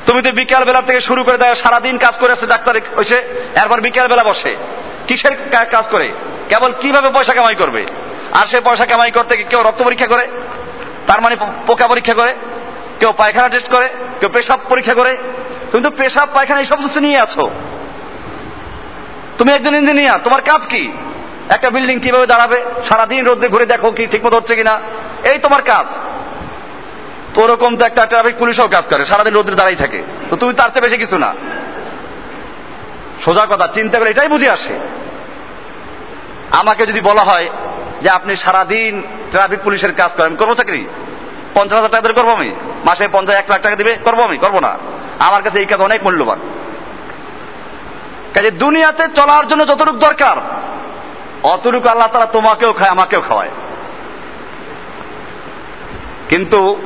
তুমি তো বিকাল বেলা থেকে শুরু করে দেয় সারাদিন কাজ করে আসছে ডাক্তার হয়েছে এরপর বিকাল বেলা বসে। কিসের কাজ করে? কেবল কীভাবে পয়সা কামাই করবে? আর সে পয়সা কামাই করতে কেউ রক্ত পরীক্ষা করে? তার মানে পোকা পরীক্ষা করে? কেউ পায়খানা টেস্ট করে, কেউ পেশাব পরীক্ষা করে। তুমি তো পেশাব, পায়খানা এই সমস্ত নিয়ে আছো। তুমি একজন ইঞ্জিনিয়ার তোমার কাজ কি? একটা বিল্ডিং কীভাবে দাঁড়াবে? সারাদিন রোদ্রে ঘুরে দেখো কি ঠিক মতো হচ্ছে কিনা। এই তোমার কাজ। তো ওরকম তো একটা ট্রাফিক পুলিশও কাজ করে, সারাদিন রোদ্রে দাঁড়াই থাকে। তো তুমি তার চেয়ে বেশি কিছু না। সোজা কথা, চিন্তা করে এটাই বুঝে আসে। আমাকে যদি বলা হয় যে আপনি সারাদিন ট্রাফিক পুলিশের কাজ করেন করব চাকরি? পঞ্চাশ হাজার টাকা ধরে করব আমি? মাসে পঞ্চাশ, এক লাখ টাকা দিবে? করব আমি? করব না। আমার কাছে এই কাজ অনেক মূল্যবান। কাজে দুনিয়াতে চলার জন্য যতটুকু দরকার, অতটুকু আল্লাহ তারা তোমাকেও খায়, আমাকেও খাওয়ায়। কিন্তু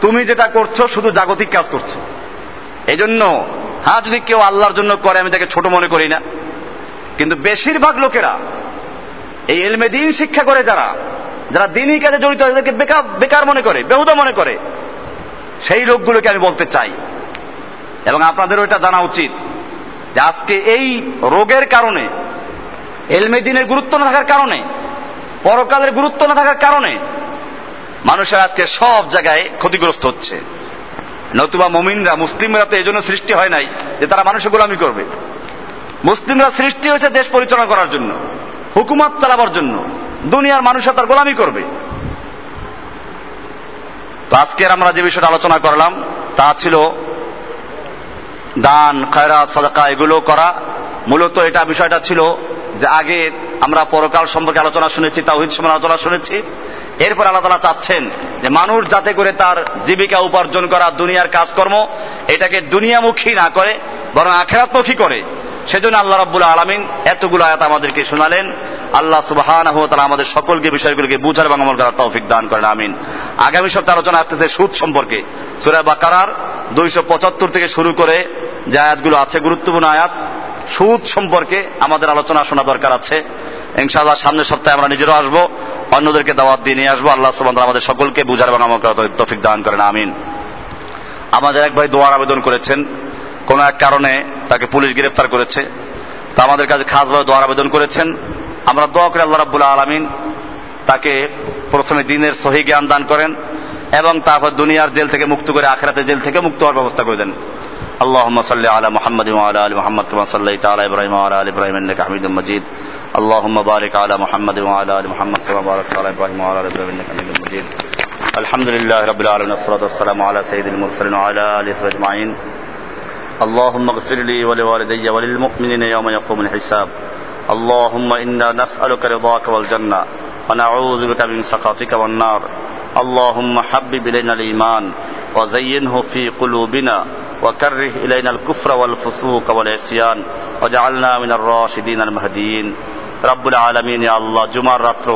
তুমি যেটা করছ, শুধু জাগতিক কাজ করছ। এই জন্য হ্যাঁ যদি কেউ আল্লাহর জন্য করে, আমি তাকে ছোট মনে করি না। কিন্তু বেশিরভাগ লোকেরা, এই এলমে দিন শিক্ষা করে যারা যারা দিনই কাজে জড়িত তাদেরকে বেকার বেকার মনে করে, বেহুদা মনে করে, সেই লোকগুলোকে আমি বলতে চাই। এবং আপনাদেরও এটা জানা উচিত যে আজকে এই রোগের কারণে এলমেদিনের গুরুত্ব না থাকার কারণে, পরকালের গুরুত্ব না থাকার কারণে, মানুষের আজকে সব জায়গায় ক্ষতিগ্রস্ত হচ্ছে। নতুবা মমিনরা, মুসলিমরা তো এই জন্য সৃষ্টি হয় নাই যে তারা মানুষের গোলামি করবে। মুসলিমরা সৃষ্টি হয়েছে দেশ পরিচালনা করার জন্য, হুকুমত চালাবার জন্য। দুনিয়ার মানুষরা তার গোলামি করবে। তো আজকের আমরা যে বিষয়টা আলোচনা করলাম, তা ছিল দান, খয়রাত, সদাকা, এগুলো করা। মূলত এটা বিষয়টা ছিল যে আগে আমরা পরকাল সম্পর্কে আলোচনা শুনেছি, তাওহিদ সম্পর্কে আলোচনা শুনেছি। এরপর আল্লাহ তালা চাচ্ছেন যে মানুষ যাতে করে তার জীবিকা উপার্জন করা, দুনিয়ার কাজকর্ম, এটাকে দুনিয়ামুখী না করে, বরং আখেরাতমুখী করে। সেজন্য আল্লাহ রাব্বুল আলমিন এতগুলো আয়াত আমাদেরকে শোনালেন। আল্লাহ সুবাহ আমাদের সকলকে বিষয়গুলিকে বুঝার এবং আমল করার তৌফিক দান করেন, আমিন। আগামী সপ্তাহে আলোচনা আসতেছে সুদ সম্পর্কে। সুরা বাকারার দুইশো পঁচাত্তর থেকে শুরু করে যে আয়াতগুলো আছে, গুরুত্বপূর্ণ আয়াত, সুদ সম্পর্কে আমাদের আলোচনা শোনা দরকার আছে। ইনশাআল্লাহ সামনের সপ্তাহে আমরা নিজেরাও আসব, অন্যদেরকে দাওয়াত দিয়ে নিয়ে আসব। আল্লাহ সুবাহ আমাদের সকলকে বুঝার এবং আমল করার তৌফিক দান করেন, আমিন। আমাদের এক ভাই দোয়ার আবেদন করেছেন, কোন এক কারণে তাকে পুলিশ গ্রেফতার করেছে। তা আমাদের কাছে খাসভাবে দোয়ার আবেদন করেছেন। আমরা দোয়া করে আল্লাহ রাবুল্লাহ আলমিন তাকে প্রথমে দিনের সহি জ্ঞান দান করেন এবং তারপর দুনিয়ার জেল থেকে মুক্ত করে আখরাতে জেল থেকে মুক্ত হওয়ার ব্যবস্থা করে দেন اللهم صل على محمد وعلى ال محمد كما صليت على ابراهيم وعلى ال ابراهيم انك حميد مجيد اللهم بارك على محمد وعلى ال محمد كما باركت على ابراهيم وعلى ال ابراهيم انك حميد مجيد الحمد لله رب العالمين والصلاه والسلام على سيد المرسلين وعلى اله وصحبه اجمعين اللهم اغفر لي ولوالدي وللمؤمنين يوم يقوم الحساب اللهم انا نسالك رضاك والجنه ونعوذ بك من سخطك والنار اللهم حبب الينا الايمان وزينه في قلوبنا وكره الينا الكفر والفسوق والعصيان وجعلنا من الراشدين المهديين رب العالمين يا الله জুমার রাত্র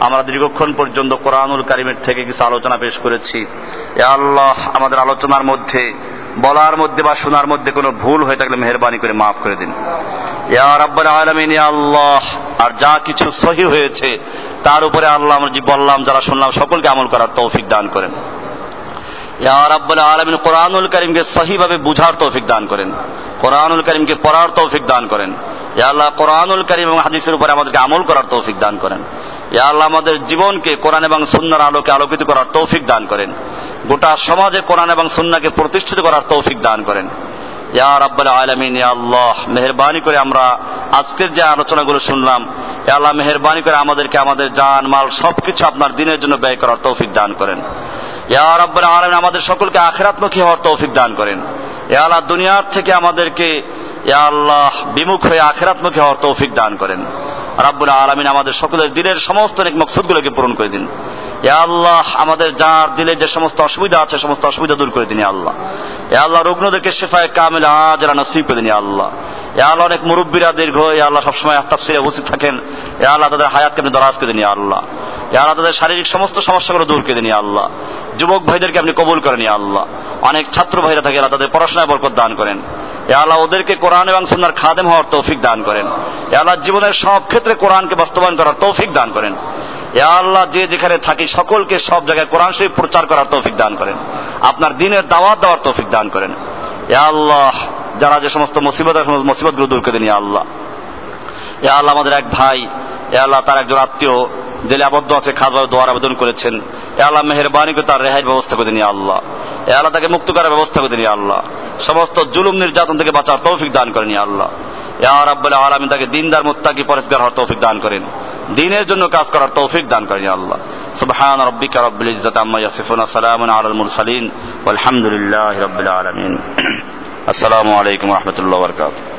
আমরা দীর্ঘক্ষণ পর্যন্ত কোরআনুল কারিমের থেকে কিছু আলোচনা পেশ করেছি এ আল্লাহ আমাদের আলোচনার মধ্যে বলার মধ্যে বা শোনার মধ্যে কোনো ভুল হয়ে থাকলে মেহরবানি করে মাফ করে দিন আল্লাহ। আর যা কিছু সহি হয়েছে, তার উপরে আল্লাহ আমরা বললাম, যারা শুনলাম, সকলকে আমল করার তৌফিক দান করেন। আলামিন, কোরআনুল কারীমকে সহিভাবে বুঝার তৌফিক দান করেন। কোরআনুল করিমকে পড়ার তৌফিক দান করেন। ইয়া আল্লাহ, কোরআনুল করিম এবং হাদিসের উপরে আমাদেরকে আমল করার তৌফিক দান করেন। ইয়া আল্লাহ, আমাদের জীবনকে কোরআন এবং সুন্নার আলোকে আলোকিত করার তৌফিক দান করেন। গোটা সমাজে কোরআন এবং সুন্নাকে প্রতিষ্ঠিত করার তৌফিক দান করেন। আল্লাহ, মেহেরবানি করে আমরা আজকের যে আলোচনাগুলো শুনলাম আল্লাহ মেহেরবানি করে আমাদেরকে আমাদের জান, মাল সবকিছু আপনার দিনের জন্য ব্যয় করার তৌফিক দান করেন। ইয়া রাব্বুল আলামিন, আমাদের সকলকে আখিরাতমুখী হওয়ার তৌফিক দান করেন। ইয়া আল্লাহ দুনিয়ার থেকে আমাদেরকে আল্লাহ, বিমুখ হয়ে আখিরাতমুখী হওয়ার তৌফিক দান করেন। রাব্বুল আলামিন আমাদের সকলের দিনের সমস্ত নেক মকসুদগুলোকে পূরণ করে দিন। আল্লাহ, আমাদের যার দিলে যে সমস্ত অসুবিধা আছে, সমস্ত অসুবিধা দূর করে দিন আল্লাহ। এ আল্লাহ, রুগ্নদেরকে শেফায় কামিল আজরা নসিব করে দিন আল্লাহ। এ আল্লাহ, অনেক মুরব্বীরা দীর্ঘ, ইয়া আল্লাহ, সবসময় তাফসিরে উপস্থিত থাকেন। এ আল্লাহ, তাদের হায়াতকে আপনি দরাজ করে দিন আল্লাহ। এ আল্লাহ, তাদের শারীরিক সমস্ত সমস্যাগুলো দূর করে দিন আল্লাহ। যুবক ভাইদেরকে আপনি কবুল করেন আল্লাহ। অনেক ছাত্র ভাইরা থাকে, আল্লাহ তাদের পড়াশোনায় বরকত দান করেন। এ আল্লাহ, ওদেরকে কোরআন এবং সুন্দর খাদেম হওয়ার তৌফিক দান করেন। এ আল্লাহ, জীবনের সব ক্ষেত্রে কোরআনকে বাস্তবায়ন করার তৌফিক দান করেন। আল্লাহ, যে যেখানে থাকি সকলকে সব জায়গায় কোরআন শরীফ প্রচার করার তৌফিক দান করেন। আপনার দিনের দাওয়াত দেওয়ার তৌফিক দান করেন। এ আল্লাহ, যারা যে সমস্ত মুসিবত মুসিবতগুলো দূর করে দিন আল্লাহ। এ আল্লাহ, আমাদের এক ভাই এ আল্লাহ, তার একজন আত্মীয় জেলে আবদ্ধ আছে খাবার দোয়ার আবেদন করেছেন। এ আল্লাহ, মেহরবানি তার রেহাই ব্যবস্থা করে দিন আল্লাহ। এ আল্লাহ, তাকে মুক্ত করার ব্যবস্থা করে দিন আল্লাহ। সমস্ত জুলুম, নির্যাতন থেকে বাঁচার তৌফিক দান করেন আল্লাহ। রাব্বুল আলামিন, তাকে দিনদার, মুত্তাকি পরিষ্কার হওয়ার তৌফিক দান করেন। দিনের জন্য কাজ করার তৌফিক দান করেন আল্লাহ। সুবহান রাব্বিকা রাব্বিল ইজ্জাতি আম্মা ইয়াসিফুন, সালামুন আলাল মুরসালিন, ওয়ালহামদুলিল্লাহি রাব্বিল আলামিন। *clears throat* আসসালামু আলাইকুম ওয়া রাহমাতুল্লাহি ওয়া বারাকাতুহু।